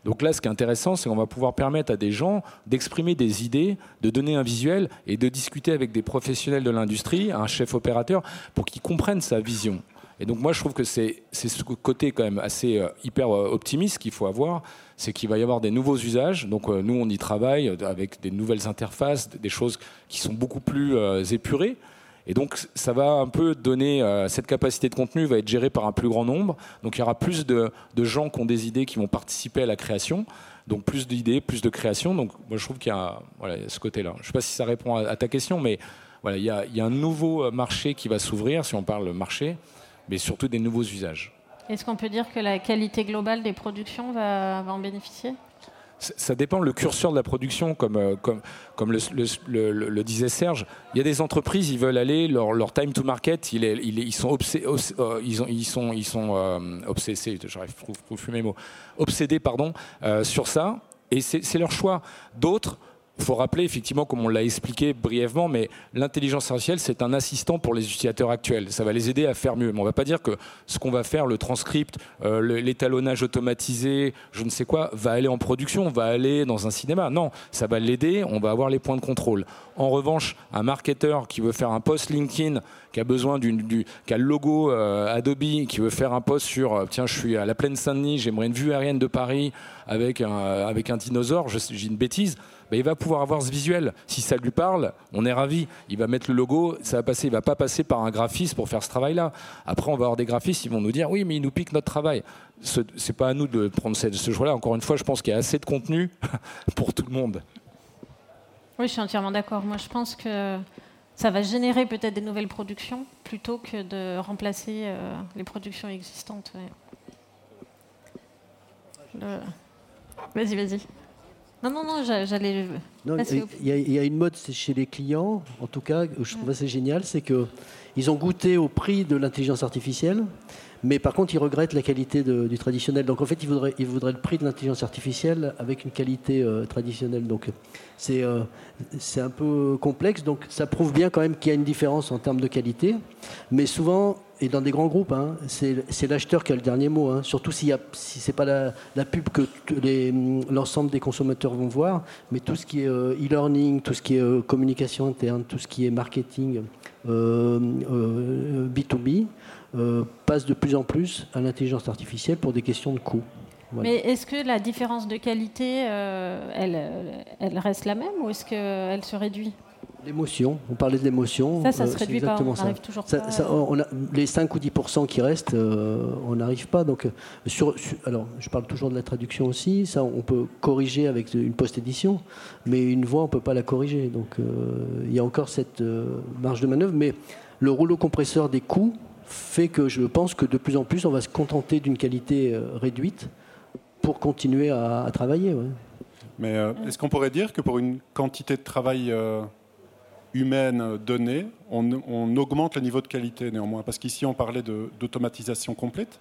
Donc là, ce qui est intéressant, c'est qu'on va pouvoir permettre à des gens d'exprimer des idées, de donner un visuel et de discuter avec des professionnels de l'industrie, un chef opérateur, pour qu'ils comprennent sa vision. Et donc moi, je trouve que c'est ce côté quand même assez euh, hyper euh, optimiste qu'il faut avoir, c'est qu'il va y avoir des nouveaux usages. Donc euh, nous, on y travaille avec des nouvelles interfaces, des choses qui sont beaucoup plus épurées. Et donc, ça va un peu donner, euh, cette capacité de contenu va être gérée par un plus grand nombre. Donc, il y aura plus de, gens qui ont des idées qui vont participer à la création. Donc, plus d'idées, plus de création. Donc, moi, je trouve qu'il y a ce côté-là. Je ne sais pas si ça répond à, ta question, mais voilà, il y, a, un nouveau marché qui va s'ouvrir, si on parle marché, mais surtout des nouveaux usages. Est-ce qu'on peut dire que la qualité globale des productions va en bénéficier? Ça dépend le curseur de la production, comme, euh, comme, le, disait Serge. Il y a des entreprises, ils veulent aller, leur, time to market, ils sont euh, sont euh, obsédés, j'arrive mes mots, obsédés pardon, sur ça, et c'est leur choix. D'autres il faut rappeler, effectivement, comme on l'a expliqué brièvement, mais l'intelligence artificielle, c'est un assistant pour les utilisateurs actuels. Ça va les aider à faire mieux. Mais on ne va pas dire que ce qu'on va faire, le transcript, euh, l'étalonnage automatisé, je ne sais quoi, va aller en production, va aller dans un cinéma. Non, ça va l'aider, on va avoir les points de contrôle. En revanche, un marketeur qui veut faire un post LinkedIn, qui a besoin du, qui a le logo euh, Adobe, qui veut faire un post sur, euh, tiens, je suis à la plaine Saint-Denis, j'aimerais une vue aérienne de Paris avec un, avec un dinosaure, j'ai une bêtise ben, il va pouvoir avoir ce visuel. Si ça lui parle, on est ravi. Il va mettre le logo, ça va passer. Il va pas passer par un graphiste pour faire ce travail-là. Après, on va avoir des graphistes, ils vont nous dire oui, mais ils nous piquent notre travail. Ce n'est pas à nous de prendre ce, ce choix-là. Encore une fois, je pense qu'il y a assez de contenu pour tout le monde. Oui, je suis entièrement d'accord. Moi, je pense que ça va générer peut-être des nouvelles productions plutôt que de remplacer euh, les productions existantes. Vas-y, vas-y. Non, non, non, j'allais. Il y, a une mode chez les clients, en tout cas, je trouve assez génial, c'est qu'ils ont goûté au prix de l'intelligence artificielle, mais par contre, ils regrettent la qualité du traditionnel. Donc en fait, ils voudraient, ils voudraient le prix de l'intelligence artificielle avec une qualité euh, traditionnelle. Donc c'est euh, c'est un peu complexe. Donc ça prouve bien quand même qu'il y a une différence en termes de qualité. Mais souvent, et dans des grands groupes, hein, c'est l'acheteur qui a le dernier mot. Hein. Surtout si, ce n'est pas la, pub que l'ensemble des consommateurs vont voir, mais tout ce qui est euh, e-learning, tout ce qui est communication interne, tout ce qui est marketing B2B, euh, passe de plus en plus à l'intelligence artificielle pour des questions de coût. Mais est-ce que la différence de qualité, euh, elle, reste la même ou est-ce qu'elle se réduit? L'émotion, on parlait de l'émotion. Ça, ça se euh, réduit pas, on n'arrive toujours pas. on a, les 5 ou 10% qui restent, on n'arrive pas. Donc, sur, alors, je parle toujours de la traduction aussi. Ça, on peut corriger avec une post-édition, mais une voix, on ne peut pas la corriger. Donc, il y a encore cette marge de manœuvre. Mais le rouleau compresseur des coûts, fait que je pense que de plus en plus, on va se contenter d'une qualité euh, réduite pour continuer à, travailler. Mais euh, est-ce qu'on pourrait dire que pour une quantité de travail euh, humaine donnée, on, augmente le niveau de qualité néanmoins Parce qu'ici, on parlait d'automatisation complète,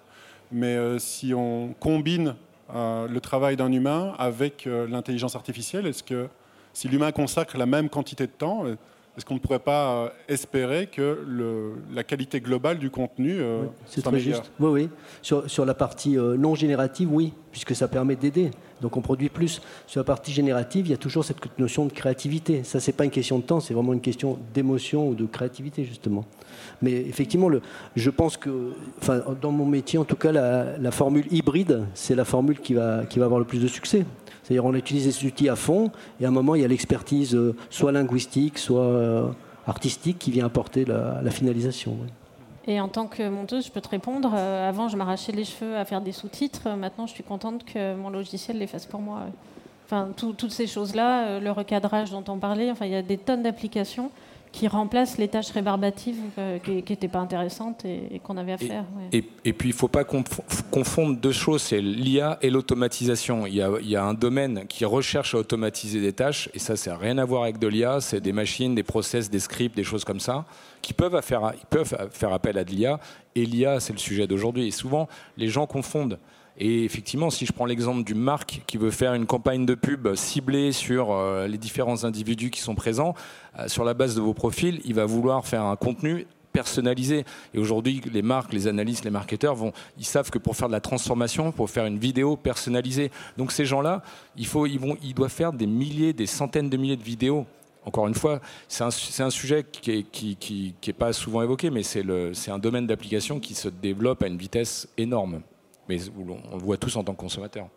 mais si on combine le travail d'un humain avec l'intelligence artificielle, est-ce que si l'humain consacre la même quantité de temps, est-ce qu'on ne pourrait pas euh, espérer que le, la qualité globale du contenu euh, C'est très juste. Oui, oui. Sur, sur la partie euh, non générative, oui. puisque ça permet d'aider. Donc on produit plus. Sur la partie générative, il y a toujours cette notion de créativité. Ça, c'est pas une question de temps, c'est vraiment une question d'émotion ou de créativité, justement. Mais effectivement, je pense que, dans mon métier, en tout cas, la, formule hybride, c'est la formule qui va, avoir le plus de succès. C'est-à-dire, on utilise ces outils à fond, et à un moment, il y a l'expertise euh, soit linguistique, soit euh, artistique qui vient apporter la, finalisation. Et en tant que monteuse, je peux te répondre. Euh, avant, je m'arrachais les cheveux à faire des sous-titres. Maintenant, je suis contente que mon logiciel les fasse pour moi. Enfin, toutes ces choses-là, le recadrage dont on parlait, enfin, il y a des tonnes d'applications qui remplace les tâches rébarbatives euh, qui n'étaient pas intéressantes et, qu'on avait à faire. Et, puis il ne faut pas confondre deux choses, c'est l'IA et l'automatisation. Il, il, y a un domaine qui recherche à automatiser des tâches, et ça, ça n'a rien à voir avec de l'IA, c'est des machines, des process, des scripts, des choses comme ça, qui peuvent faire, peuvent faire appel à de l'IA, et l'IA, c'est le sujet d'aujourd'hui. Et souvent, les gens confondent. Et effectivement, si je prends l'exemple d'une marque qui veut faire une campagne de pub ciblée sur euh, les différents individus qui sont présents, euh, sur la base de vos profils, il va vouloir faire un contenu personnalisé. Et aujourd'hui, les marques, les analystes, les marketeurs vont, ils savent que pour faire de la transformation, pour faire une vidéo personnalisée. Donc ces gens-là, il faut, ils vont, ils doivent faire des milliers, des centaines de milliers de vidéos. Encore une fois, c'est un, sujet qui n'est qui, qui, pas souvent évoqué, mais c'est un domaine d'application qui se développe à une vitesse énorme mais on le voit tous en tant que consommateur.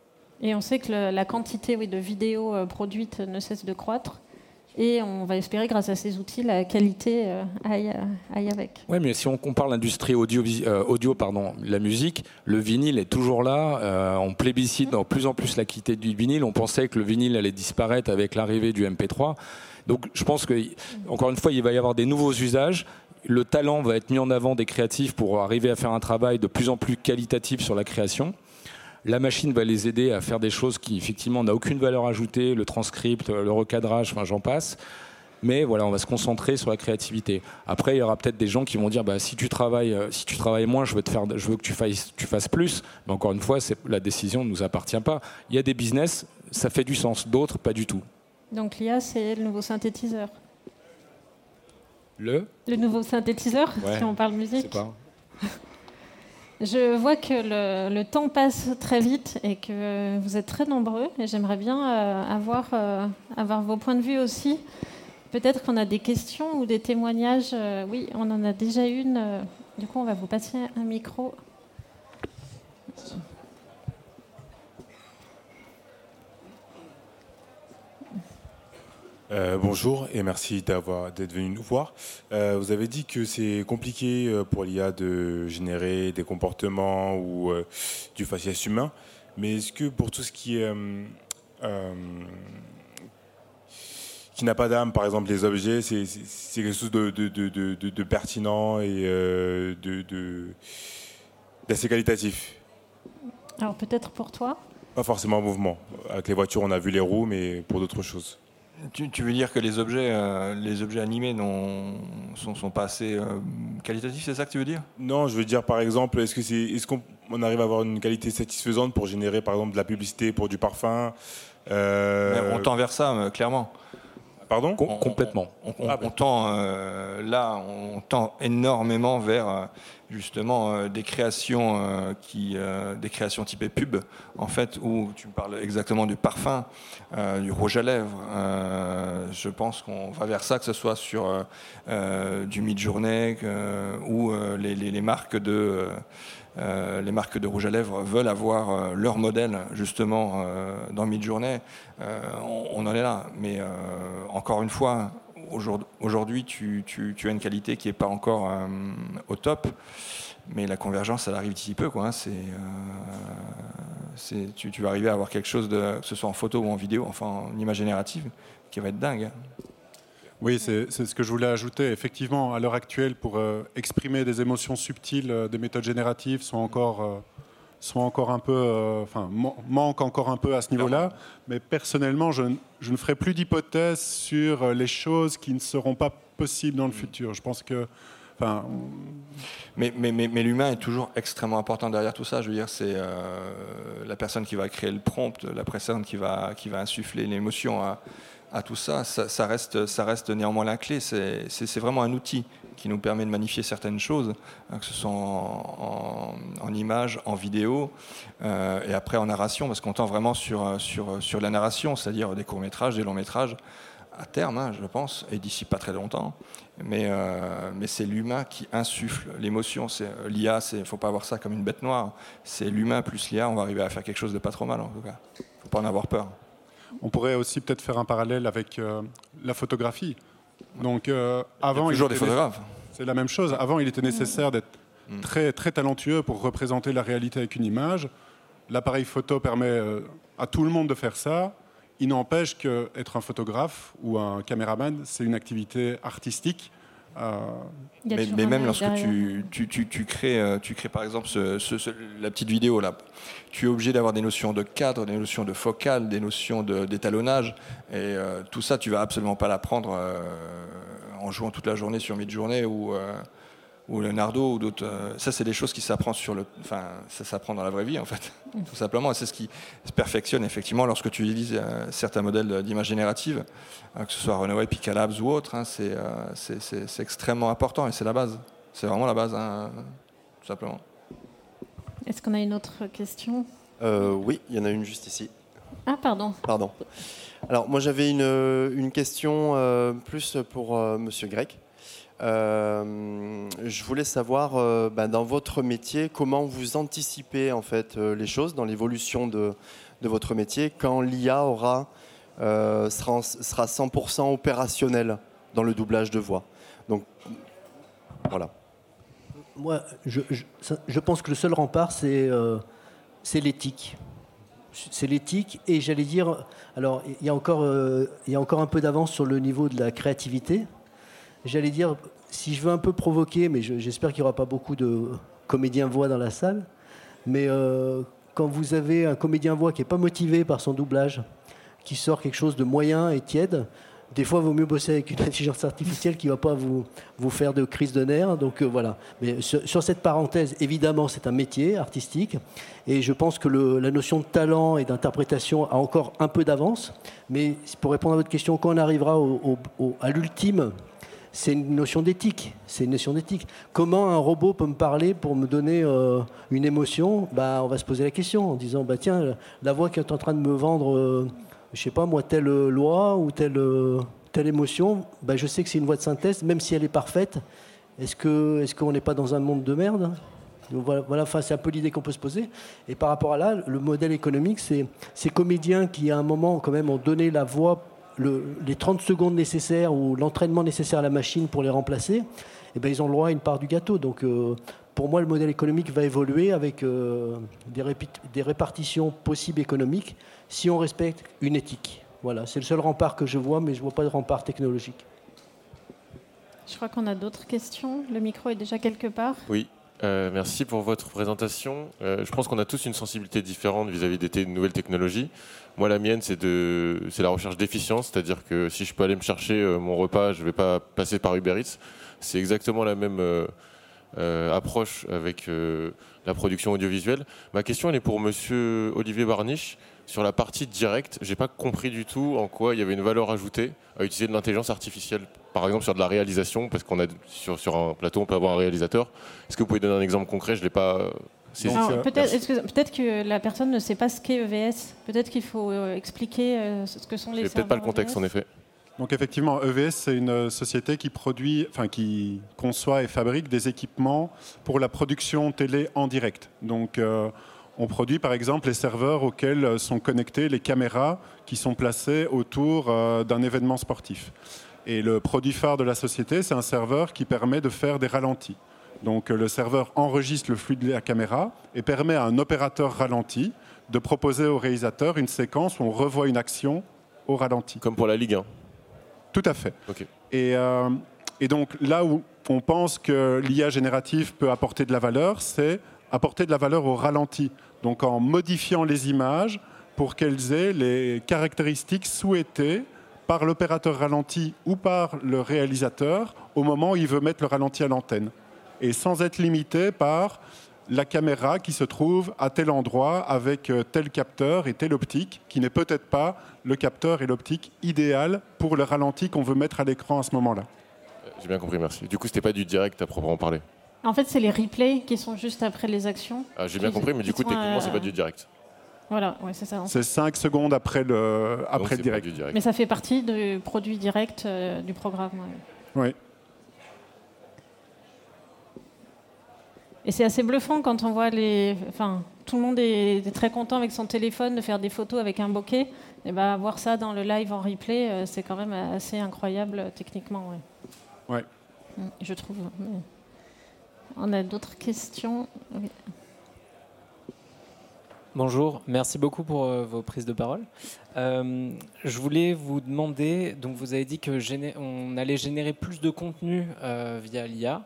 Et on sait que la quantité oui, de vidéos euh, produites ne cesse de croître. Et on va espérer, grâce à ces outils, la qualité euh, aille, avec. Oui, mais si on compare l'industrie audio, euh, audio pardon, la musique, le vinyle est toujours là. on plébiscite de plus en plus la qualité du vinyle. On pensait que le vinyle allait disparaître avec l'arrivée du MP3. Donc je pense que, encore une fois, il va y avoir des nouveaux usages le talent va être mis en avant des créatifs pour arriver à faire un travail de plus en plus qualitatif sur la création. La machine va les aider à faire des choses qui effectivement n'ont aucune valeur ajoutée, le transcript, le recadrage, j'en passe. Mais voilà, on va se concentrer sur la créativité. Après, il y aura peut-être des gens qui vont dire bah, si tu travailles, euh, si tu travailles moins, je veux te faire, je veux que tu fasses, tu fasses plus. Mais encore une fois, la décision ne nous appartient pas. Il y a des business, ça fait du sens. D'autres, pas du tout. Donc l'IA, c'est le nouveau synthétiseur. Le Le nouveau synthétiseur, si on parle musique. Je vois que le, temps passe très vite et que vous êtes très nombreux et j'aimerais bien euh, avoir, euh, avoir vos points de vue aussi. Peut-être qu'on a des questions ou des témoignages. Euh, oui, on en a déjà une. du coup, on va vous passer un micro. Euh, bonjour et merci d'avoir d'être venu nous voir. Euh, vous avez dit que c'est compliqué euh, pour l'IA de générer des comportements ou du faciès humain, mais est-ce que pour tout ce qui est qui n'a pas d'âme, par exemple les objets, c'est quelque chose de, de, de, de pertinent et d'assez qualitatif? Alors peut-être pour toi Pas forcément en mouvement. Avec les voitures, on a vu les roues, mais pour d'autres choses. Tu, veux dire que les objets, euh, les objets animés ne sont, sont, pas assez euh, qualitatifs, c'est ça que tu veux dire? Non, je veux dire par exemple, est-ce que c'est, est-ce qu'on arrive à avoir une qualité satisfaisante pour générer par exemple de la publicité pour du parfum euh, On tend vers ça, clairement. Pardon Complètement. On, ah, tend là, on tend énormément vers justement euh, des créations euh, qui euh, des créations typées pub en fait où tu me parles exactement du parfum du rouge à lèvres je pense qu'on va vers ça que ce soit sur du mid-journée ou les, les, marques de les marques de rouge à lèvres veulent avoir leur modèle justement dans mid-journée on, on, en est là mais encore une fois aujourd'hui, tu, as une qualité qui n'est pas encore euh, au top, mais la convergence, elle arrive d'ici peu. Hein. euh, tu, vas arriver à avoir quelque chose, de, que ce soit en photo ou en vidéo, enfin en image générative, qui va être dingue. Hein. Oui, c'est ce que je voulais ajouter. Effectivement, à l'heure actuelle, pour euh, exprimer des émotions subtiles, des méthodes génératives sont encore sont encore un peu, euh, enfin, manquent encore un peu à ce niveau-là. Mais personnellement, je, je, ne ferai plus d'hypothèses sur euh, les choses qui ne seront pas possibles dans le futur. Je pense que. Enfin, mais, mais, mais, mais l'humain est toujours extrêmement important derrière tout ça. Je veux dire, c'est euh, la personne qui va créer le prompt, la personne qui va, qui va insuffler l'émotion à, à, tout ça. ça. Reste, ça reste néanmoins la clé. C'est vraiment un outil qui nous permet de magnifier certaines choses, hein, que ce soit en, en, image, en vidéo, et après en narration, parce qu'on tend vraiment sur, sur, sur la narration, c'est-à-dire des courts-métrages, des longs-métrages, à terme, hein, je pense, et d'ici pas très longtemps. Mais, euh, mais c'est l'humain qui insuffle l'émotion. Euh, l'IA. Il ne faut pas voir ça comme une bête noire. C'est l'humain plus l'IA. On va arriver à faire quelque chose de pas trop mal en tout cas. Il ne faut pas en avoir peur. On pourrait aussi peut-être faire un parallèle avec euh, la photographie. Donc avant, il toujours des photographes. C'est la même chose. Avant, il était nécessaire d'être mm. très très talentueux pour représenter la réalité avec une image. L'appareil photo permet à tout le monde de faire ça. Il n'empêche qu'être un photographe ou un caméraman, c'est une activité artistique. Euh, mais, même lorsque tu, tu, crées, euh, tu crées par exemple la petite vidéo là, tu es obligé d'avoir des notions de cadre, des notions de focale, des notions d'étalonnage. Et euh, tout ça, tu vas absolument pas l'apprendre en jouant toute la journée sur mid-journée ou ou Leonardo ou d'autres. Euh, ça, c'est des choses qui s'apprennent sur le, enfin, ça s'apprend dans la vraie vie en fait, tout simplement. Et c'est ce qui se perfectionne effectivement lorsque tu utilises euh, certains modèles d'image générative, euh, que ce soit Runaway, Picalabs ou autre. Hein, c'est extrêmement important et c'est la base. C'est vraiment la base, hein, tout simplement. Est-ce qu'on a une autre question? Oui, il y en a une juste ici. Ah, pardon. Pardon. Alors, moi, j'avais une, une, question plus pour Monsieur Grec. Euh, je voulais savoir, euh, ben, dans votre métier, comment vous anticipez en fait euh, les choses dans l'évolution de, votre métier quand l'IA sera, sera 100% opérationnel dans le doublage de voix. Donc voilà. Moi, je, pense que le seul rempart, c'est l'éthique. C'est l'éthique et j'allais dire, alors il y a encore un peu d'avance sur le niveau de la créativité j'allais dire, si je veux un peu provoquer, mais j'espère qu'il n'y aura pas beaucoup de comédiens voix dans la salle, mais euh, quand vous avez un comédien voix qui n'est pas motivé par son doublage, qui sort quelque chose de moyen et tiède, des fois, il vaut mieux bosser avec une intelligence artificielle qui ne va pas vous, vous faire de crise de nerfs. Donc euh, voilà. Mais sur, cette parenthèse, évidemment, c'est un métier artistique. Et je pense que la notion de talent et d'interprétation a encore un peu d'avance. Mais pour répondre à votre question, quand on arrivera à l'ultime c'est une notion d'éthique. C'est une notion d'éthique. Comment un robot peut me parler pour me donner euh, une émotion? Bah, On va se poser la question en disant bah, tiens, la voix qui est en train de me vendre, je euh, je sais pas moi, telle loi ou telle, euh, telle émotion, bah, je sais que c'est une voix de synthèse, même si elle est parfaite. Est-ce qu'on est n'est pas dans un monde de merde? Voilà, voilà c'est un peu l'idée qu'on peut se poser. Et par rapport à là, le modèle économique, c'est ces comédiens qui, à un moment, quand même, ont donné la voix les 30 secondes nécessaires ou l'entraînement nécessaire à la machine pour les remplacer, eh ben, ils ont le droit à une part du gâteau. Donc euh, pour moi, le modèle économique va évoluer avec euh, des, des, répartitions possibles économiques si on respecte une éthique. Voilà, c'est le seul rempart que je vois, mais je ne vois pas de rempart technologique. Je crois qu'on a d'autres questions. Le micro est déjà quelque part. Oui, euh, merci pour votre présentation. Euh, je pense qu'on a tous une sensibilité différente vis-à-vis des nouvelles technologies. Moi, la mienne, c'est la recherche d'efficience, c'est-à-dire que si je peux aller me chercher euh, mon repas, je ne vais pas passer par Uber Eats. C'est exactement la même approche avec la production audiovisuelle. Ma question, elle est pour Monsieur Olivier Barniche sur la partie directe. J'ai pas compris du tout en quoi il y avait une valeur ajoutée à utiliser de l'intelligence artificielle par exemple sur de la réalisation, parce qu'on a sur, un plateau, on peut avoir un réalisateur. Est-ce que vous pouvez donner un exemple concret? Je l'ai pas. Peut-être que la personne ne sait pas ce qu'est EVS. Peut-être qu'il faut euh, expliquer euh, ce que sont les. peut-être pas le contexte en effet. Donc effectivement, EVS, c'est une société qui produit, enfin qui conçoit et fabrique des équipements pour la production télé en direct. Donc euh, on produit par exemple les serveurs auxquels sont connectées les caméras qui sont placées autour d'un événement sportif. Et le produit phare de la société, c'est un serveur qui permet de faire des ralentis. Donc le serveur enregistre le flux de la caméra et permet à un opérateur ralenti de proposer au réalisateur une séquence où on revoit une action au ralenti. Comme pour la Ligue 1 Tout à fait. Et, euh, et, donc là où on pense que l'IA générative peut apporter de la valeur, c'est apporter de la valeur au ralenti. Donc en modifiant les images pour qu'elles aient les caractéristiques souhaitées par l'opérateur ralenti ou par le réalisateur au moment où il veut mettre le ralenti à l'antenne. Et sans être limité par la caméra qui se trouve à tel endroit avec euh, tel capteur et telle optique, qui n'est peut-être pas le capteur et l'optique idéal pour le ralenti qu'on veut mettre à l'écran à ce moment-là. J'ai bien compris, merci. Du coup, c'était pas du direct à proprement parler. En fait, c'est les replays qui sont juste après les actions. Ah, J'ai bien compris, mais du coup, techniquement, c'est pas du direct. Voilà, ouais, c'est ça. C'est 5 secondes après le, après le direct. Mais ça fait partie du produit direct euh, du programme. Oui. Et c'est assez bluffant quand on voit les. Enfin, tout le monde est, très content avec son téléphone de faire des photos avec un bokeh. Et ben, voir ça dans le live en replay, euh, c'est quand même assez incroyable euh, techniquement. Ouais. Mm, je trouve. On a d'autres questions? Bonjour, merci beaucoup pour euh, vos prises de parole. je voulais vous demander, donc vous avez dit que on allait générer plus de contenu via l'IA.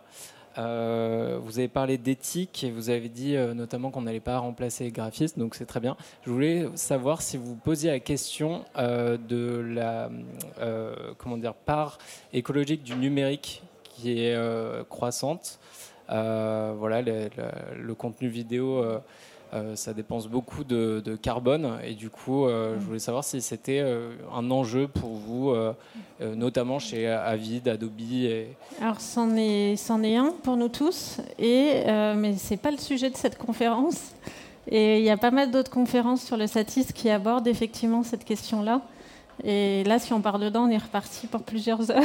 Euh, vous avez parlé d'éthique et vous avez dit euh, notamment qu'on n'allait pas remplacer les graphistes, donc c'est très bien. Je voulais savoir si vous posiez la question euh, de la comment dire, part écologique du numérique qui est croissante. voilà, le contenu vidéo ça dépense beaucoup de, carbone et du coup, euh, je voulais savoir si c'était euh, un enjeu pour vous, notamment chez Avid, Adobe. Et... Alors, c'en est, est un pour nous tous, et, mais ce n'est pas le sujet de cette conférence. Et il y a pas mal d'autres conférences sur le Satis qui abordent effectivement cette question-là. Et là, si on parle dedans, on est reparti pour plusieurs heures.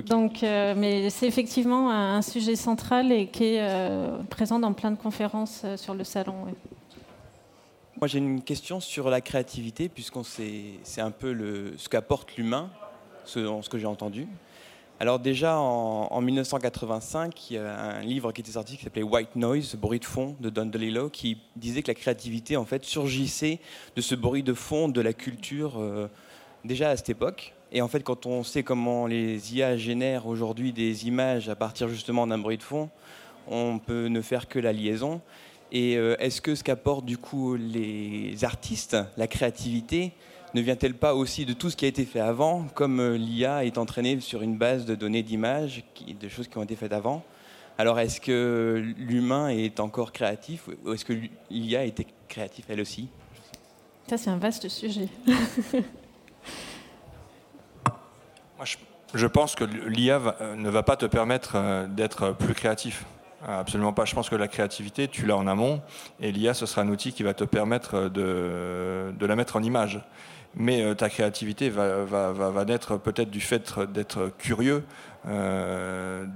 Donc, euh, mais c'est effectivement un, sujet central et qui est euh, présent dans plein de conférences euh, sur le salon. Moi, j'ai une question sur la créativité, puisqu'on c'est un peu le, ce qu'apporte l'humain, ce, ce que j'ai entendu. Alors déjà, en, 1985, il y a un livre qui était sorti qui s'appelait White Noise, bruit de fond, de Don DeLillo, qui disait que la créativité, en fait, surgissait de ce bruit de fond de la culture déjà à cette époque. Et en fait, quand on sait comment les IA génèrent aujourd'hui des images à partir justement d'un bruit de fond, on peut ne faire que la liaison. Et euh, est-ce que ce qu'apportent du coup les artistes, la créativité, ne vient-elle pas aussi de tout ce qui a été fait avant, comme euh, l'IA est entraînée sur une base de données d'images, de choses qui ont été faites avant? Alors est-ce que l'humain est encore créatif ou est-ce que l'IA était créative elle aussi? Ça c'est un vaste sujet. je, pense que l'IA euh, ne va pas te permettre euh, d'être plus créatif. Euh, absolument pas. Je pense que la créativité, tu l'as en amont, et l'IA, ce sera un outil qui va te permettre de, la mettre en image. Mais ta créativité va, va, naître peut-être du fait d'être curieux de,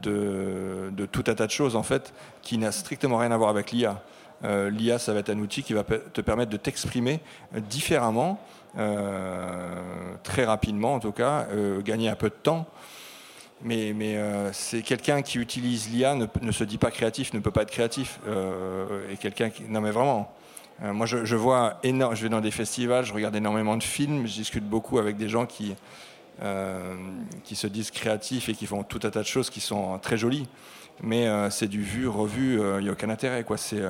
de, tout un tas de choses, en fait, qui n'a strictement rien à voir avec l'IA. L'IA, ça va être un outil qui va te permettre de t'exprimer différemment très rapidement en tout cas, euh, gagner un peu de temps. Mais, mais euh, c'est quelqu'un qui utilise l'IA ne, se dit pas créatif, ne peut pas être créatif. et quelqu'un qui. Non, mais vraiment. moi, je, vois énorme. Je vais dans des festivals, je regarde énormément de films, je discute beaucoup avec des gens qui, qui se disent créatifs et qui font tout un tas de choses qui sont très jolies. Mais c'est du vu, revu, il n'y a aucun intérêt. Quoi. C'est,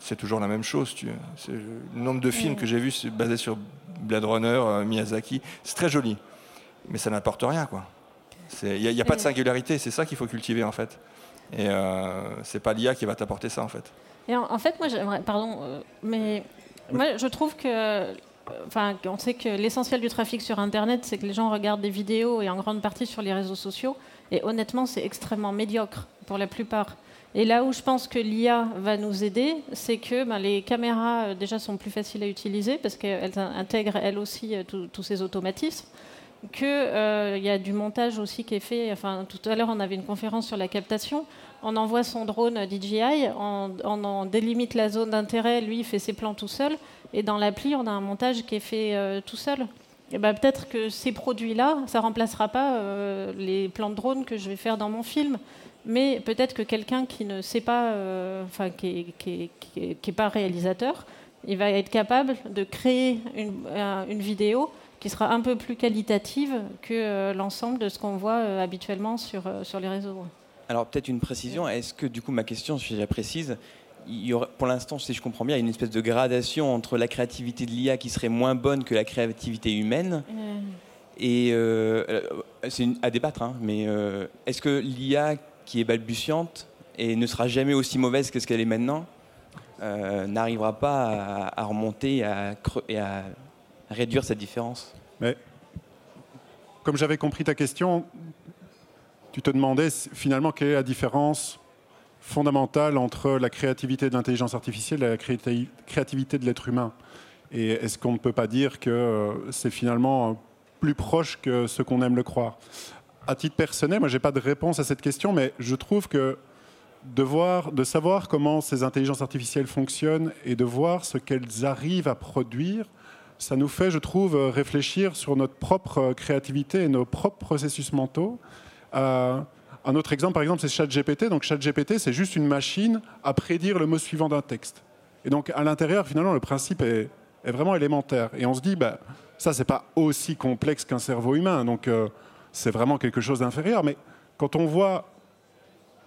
c'est toujours la même chose. Tu, le nombre de films que j'ai vus basés sur Blade Runner, euh, Miyazaki. C'est très joli, mais ça n'apporte rien, quoi. Il n'y a, pas de singularité, c'est ça qu'il faut cultiver, en fait. Et euh, c'est pas l'IA qui va t'apporter ça, en fait. Et en, fait, moi, j'aimerais, pardon, euh, mais moi, je trouve que Enfin, on sait que l'essentiel du trafic sur Internet, c'est que les gens regardent des vidéos et en grande partie sur les réseaux sociaux. Et honnêtement, c'est extrêmement médiocre pour la plupart. Et là où je pense que l'IA va nous aider, c'est que ben, les caméras euh, déjà sont plus faciles à utiliser parce qu'elles intègrent elles aussi euh, tous ces automatismes. Qu'il euh, y a du montage aussi qui est fait. Enfin, tout à l'heure, on avait une conférence sur la captation. On envoie son drone DJI, on, on, délimite la zone d'intérêt, lui il fait ses plans tout seul. Et dans l'appli, on a un montage qui est fait tout seul. Et ben, peut-être que ces produits-là, ça remplacera pas les plans de drone que je vais faire dans mon film mais peut-être que quelqu'un qui ne sait pas, euh, enfin qui n'est pas réalisateur, il va être capable de créer une, euh, vidéo qui sera un peu plus qualitative que euh, l'ensemble de ce qu'on voit habituellement sur, sur les réseaux. Alors peut-être une précision, est-ce que du coup ma question, si je la précise, il y aurait, pour l'instant, si je comprends bien, il y a une espèce de gradation entre la créativité de l'IA qui serait moins bonne que la créativité humaine. Et c'est à débattre, hein, mais est-ce que l'IA qui est balbutiante et ne sera jamais aussi mauvaise que ce qu'elle est maintenant, euh, n'arrivera pas à, remonter et à réduire cette différence. Mais comme j'avais compris ta question, tu te demandais finalement quelle est la différence fondamentale entre la créativité de l'intelligence artificielle et la créativité de l'être humain? Et est-ce qu'on ne peut pas dire que euh, c'est finalement plus proche que ce qu'on aime le croire? À titre personnel, moi, je n'ai pas de réponse à cette question, mais je trouve que de, voir, de savoir comment ces intelligences artificielles fonctionnent et de voir ce qu'elles arrivent à produire, ça nous fait, je trouve, réfléchir sur notre propre créativité et nos propres processus mentaux. Euh, un autre exemple, par exemple, c'est ChatGPT. Donc ChatGPT, c'est juste une machine à prédire le mot suivant d'un texte. Et donc à l'intérieur, finalement, le principe est, vraiment élémentaire. Et on se dit, bah, ça, c'est pas aussi complexe qu'un cerveau humain. Donc euh, c'est vraiment quelque chose d'inférieur. Mais quand on voit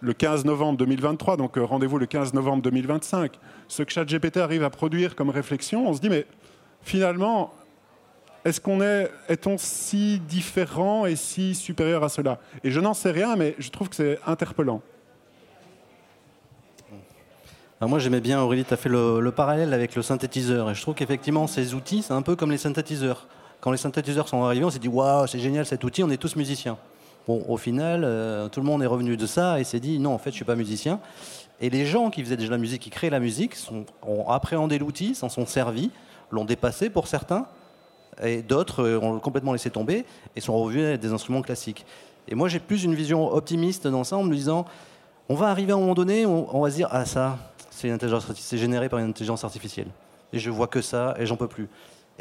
le 15 novembre 2023, donc euh, rendez-vous le 15 novembre 2025, ce que ChatGPT arrive à produire comme réflexion, on se dit, mais finalement, est-ce qu'on est, est-on si différent et si supérieur à cela? Et je n'en sais rien, mais je trouve que c'est interpellant. moi, j'aimais bien, Aurélie, tu as fait le, parallèle avec le synthétiseur. Et je trouve qu'effectivement, ces outils, c'est un peu comme les synthétiseurs. Quand les synthétiseurs sont arrivés, on s'est dit Waouh, c'est génial cet outil, on est tous musiciens. Bon, au final, euh, tout le monde est revenu de ça et s'est dit Non, en fait, je suis pas musicien. Et les gens qui faisaient déjà la musique, qui créaient la musique, ont appréhendé l'outil, s'en sont servis, l'ont dépassé pour certains, et d'autres euh, ont complètement laissé tomber et sont revenus à des instruments classiques. Et moi, j'ai plus une vision optimiste dans ça, en me disant, on va arriver à un moment donné, on, va se dire, ah ça, c'est généré par une intelligence artificielle. Et je vois que ça, et j'en peux plus.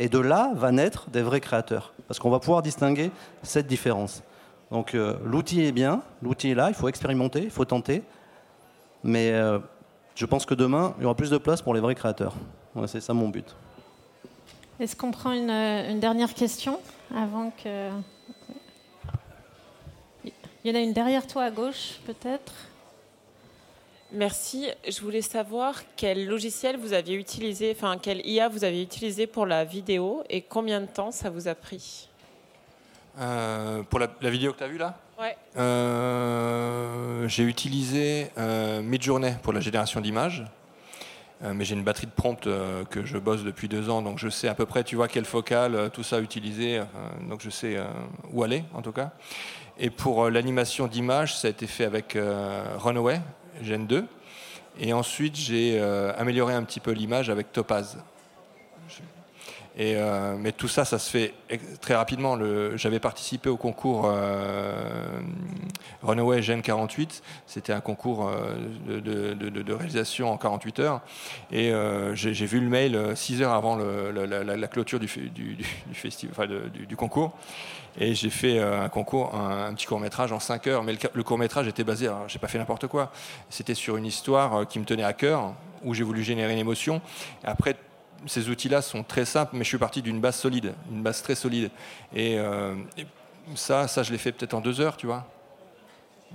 Et de là va naître des vrais créateurs, parce qu'on va pouvoir distinguer cette différence. Donc euh, l'outil est bien, l'outil est là, il faut expérimenter, il faut tenter, mais euh, je pense que demain, il y aura plus de place pour les vrais créateurs. c'est ça mon but. Est-ce qu'on prend une, dernière question avant que. Il y en a une derrière toi à gauche, peut-être? Merci. Je voulais savoir quel logiciel vous aviez utilisé, enfin quel IA vous avez utilisé pour la vidéo et combien de temps ça vous a pris euh, Pour la, vidéo que tu as vue là Ouais. Euh, j'ai utilisé euh, Midjourney pour la génération d'images. Euh, mais j'ai une batterie de prompt que je bosse depuis deux ans, donc je sais à peu près, tu vois, quelle focale, tout ça utiliser, donc je sais où aller en tout cas. Et pour l'animation d'image, ça a été fait avec Runaway, Gen 2. Et ensuite, j'ai amélioré un petit peu l'image avec Topaz. Euh, mais tout ça, ça se fait très rapidement. J'avais participé au concours euh, Runaway Gen 48. C'était un concours euh, de, réalisation en 48 heures. Et j'ai vu le mail 6 heures avant la, clôture du, festival, du, concours. Et j'ai fait un concours, un, petit court métrage en 5 heures. Mais le, court métrage était basé, j'ai pas fait n'importe quoi. C'était sur une histoire qui me tenait à cœur, où j'ai voulu générer une émotion. Après, ces outils-là sont très simples, mais je suis parti d'une base solide, une base très solide. Et, euh, ça, ça, je l'ai fait peut-être en deux heures, tu vois.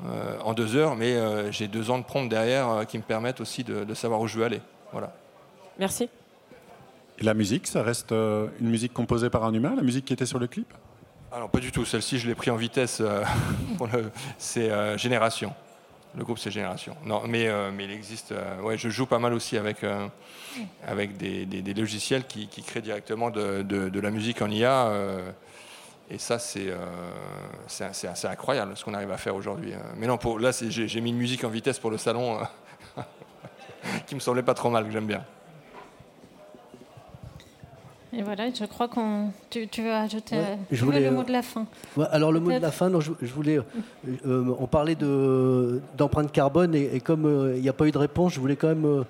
Euh, en deux heures, mais euh, j'ai deux ans de prompt derrière qui me permettent aussi de, savoir où je veux aller. Voilà. Merci. Et la musique, ça reste une musique composée par un humain, la musique qui était sur le clip? Alors pas du tout. Celle-ci, je l'ai pris en vitesse. c'est Génération. Le groupe, c'est Génération. Non, mais, euh, mais il existe. Euh, ouais, je joue pas mal aussi avec, euh, avec des, des, logiciels qui, qui, créent directement de, de, la musique en IA. et ça, c'est incroyable ce qu'on arrive à faire aujourd'hui. Mais non, pour, là, j'ai mis une musique en vitesse pour le salon qui me semblait pas trop mal, que j'aime bien. Et voilà, je crois qu'on. Tu, veux ajouter je voulais, le mot de la fin. alors le mot de la fin, je, voulais. Euh, euh, on parlait d'empreinte carbone et, comme euh, il n'y a pas eu de réponse, je voulais quand même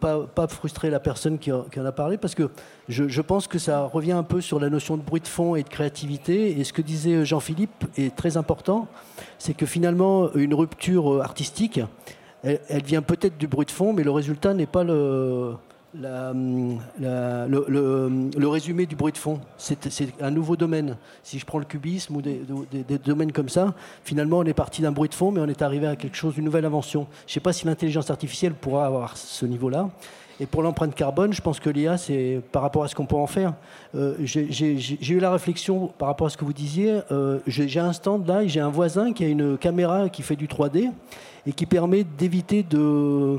pas, pas, frustrer la personne qui, en a parlé parce que je, je, pense que ça revient un peu sur la notion de bruit de fond et de créativité. Et ce que disait Jean-Philippe est très important, c'est que finalement une rupture artistique, elle vient peut-être du bruit de fond, mais le résultat n'est pas le le, résumé du bruit de fond. C'est un nouveau domaine. Si je prends le cubisme ou des, domaines comme ça, finalement, on est parti d'un bruit de fond, mais on est arrivé à quelque chose, d'une nouvelle invention. Je ne sais pas si l'intelligence artificielle pourra avoir ce niveau-là. Et pour l'empreinte carbone, je pense que l'IA, c'est par rapport à ce qu'on peut en faire. Euh, j'ai eu la réflexion par rapport à ce que vous disiez. Euh, j'ai un stand là, j'ai un voisin qui a une caméra qui fait du 3D et qui permet d'éviter de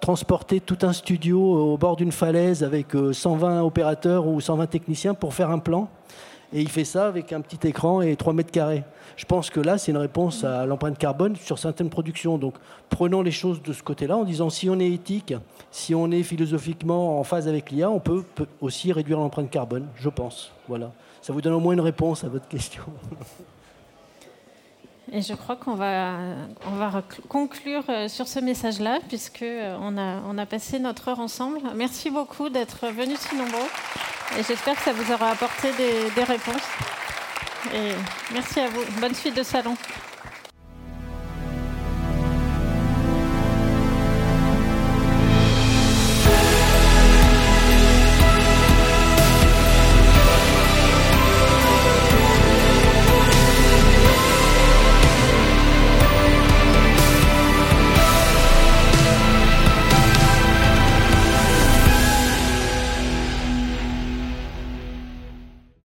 transporter tout un studio au bord d'une falaise avec 120 euh, opérateurs ou 120 techniciens pour faire un plan. et il fait ça avec un petit écran et 3 mètres carrés. Je pense que là, c'est une réponse à l'empreinte carbone sur certaines productions. Donc prenons les choses de ce côté-là en disant si on est éthique, si on est philosophiquement en phase avec l'IA, on peut, peut aussi réduire l'empreinte carbone, je pense. Voilà. Ça vous donne au moins une réponse à votre question. Et je crois qu'on va, on va conclure euh, sur ce message-là, puisqu'on euh, a, on a passé notre heure ensemble. Merci beaucoup d'être venus si nombreux. Et j'espère que ça vous aura apporté des, des réponses. Et merci à vous. Bonne suite de salon.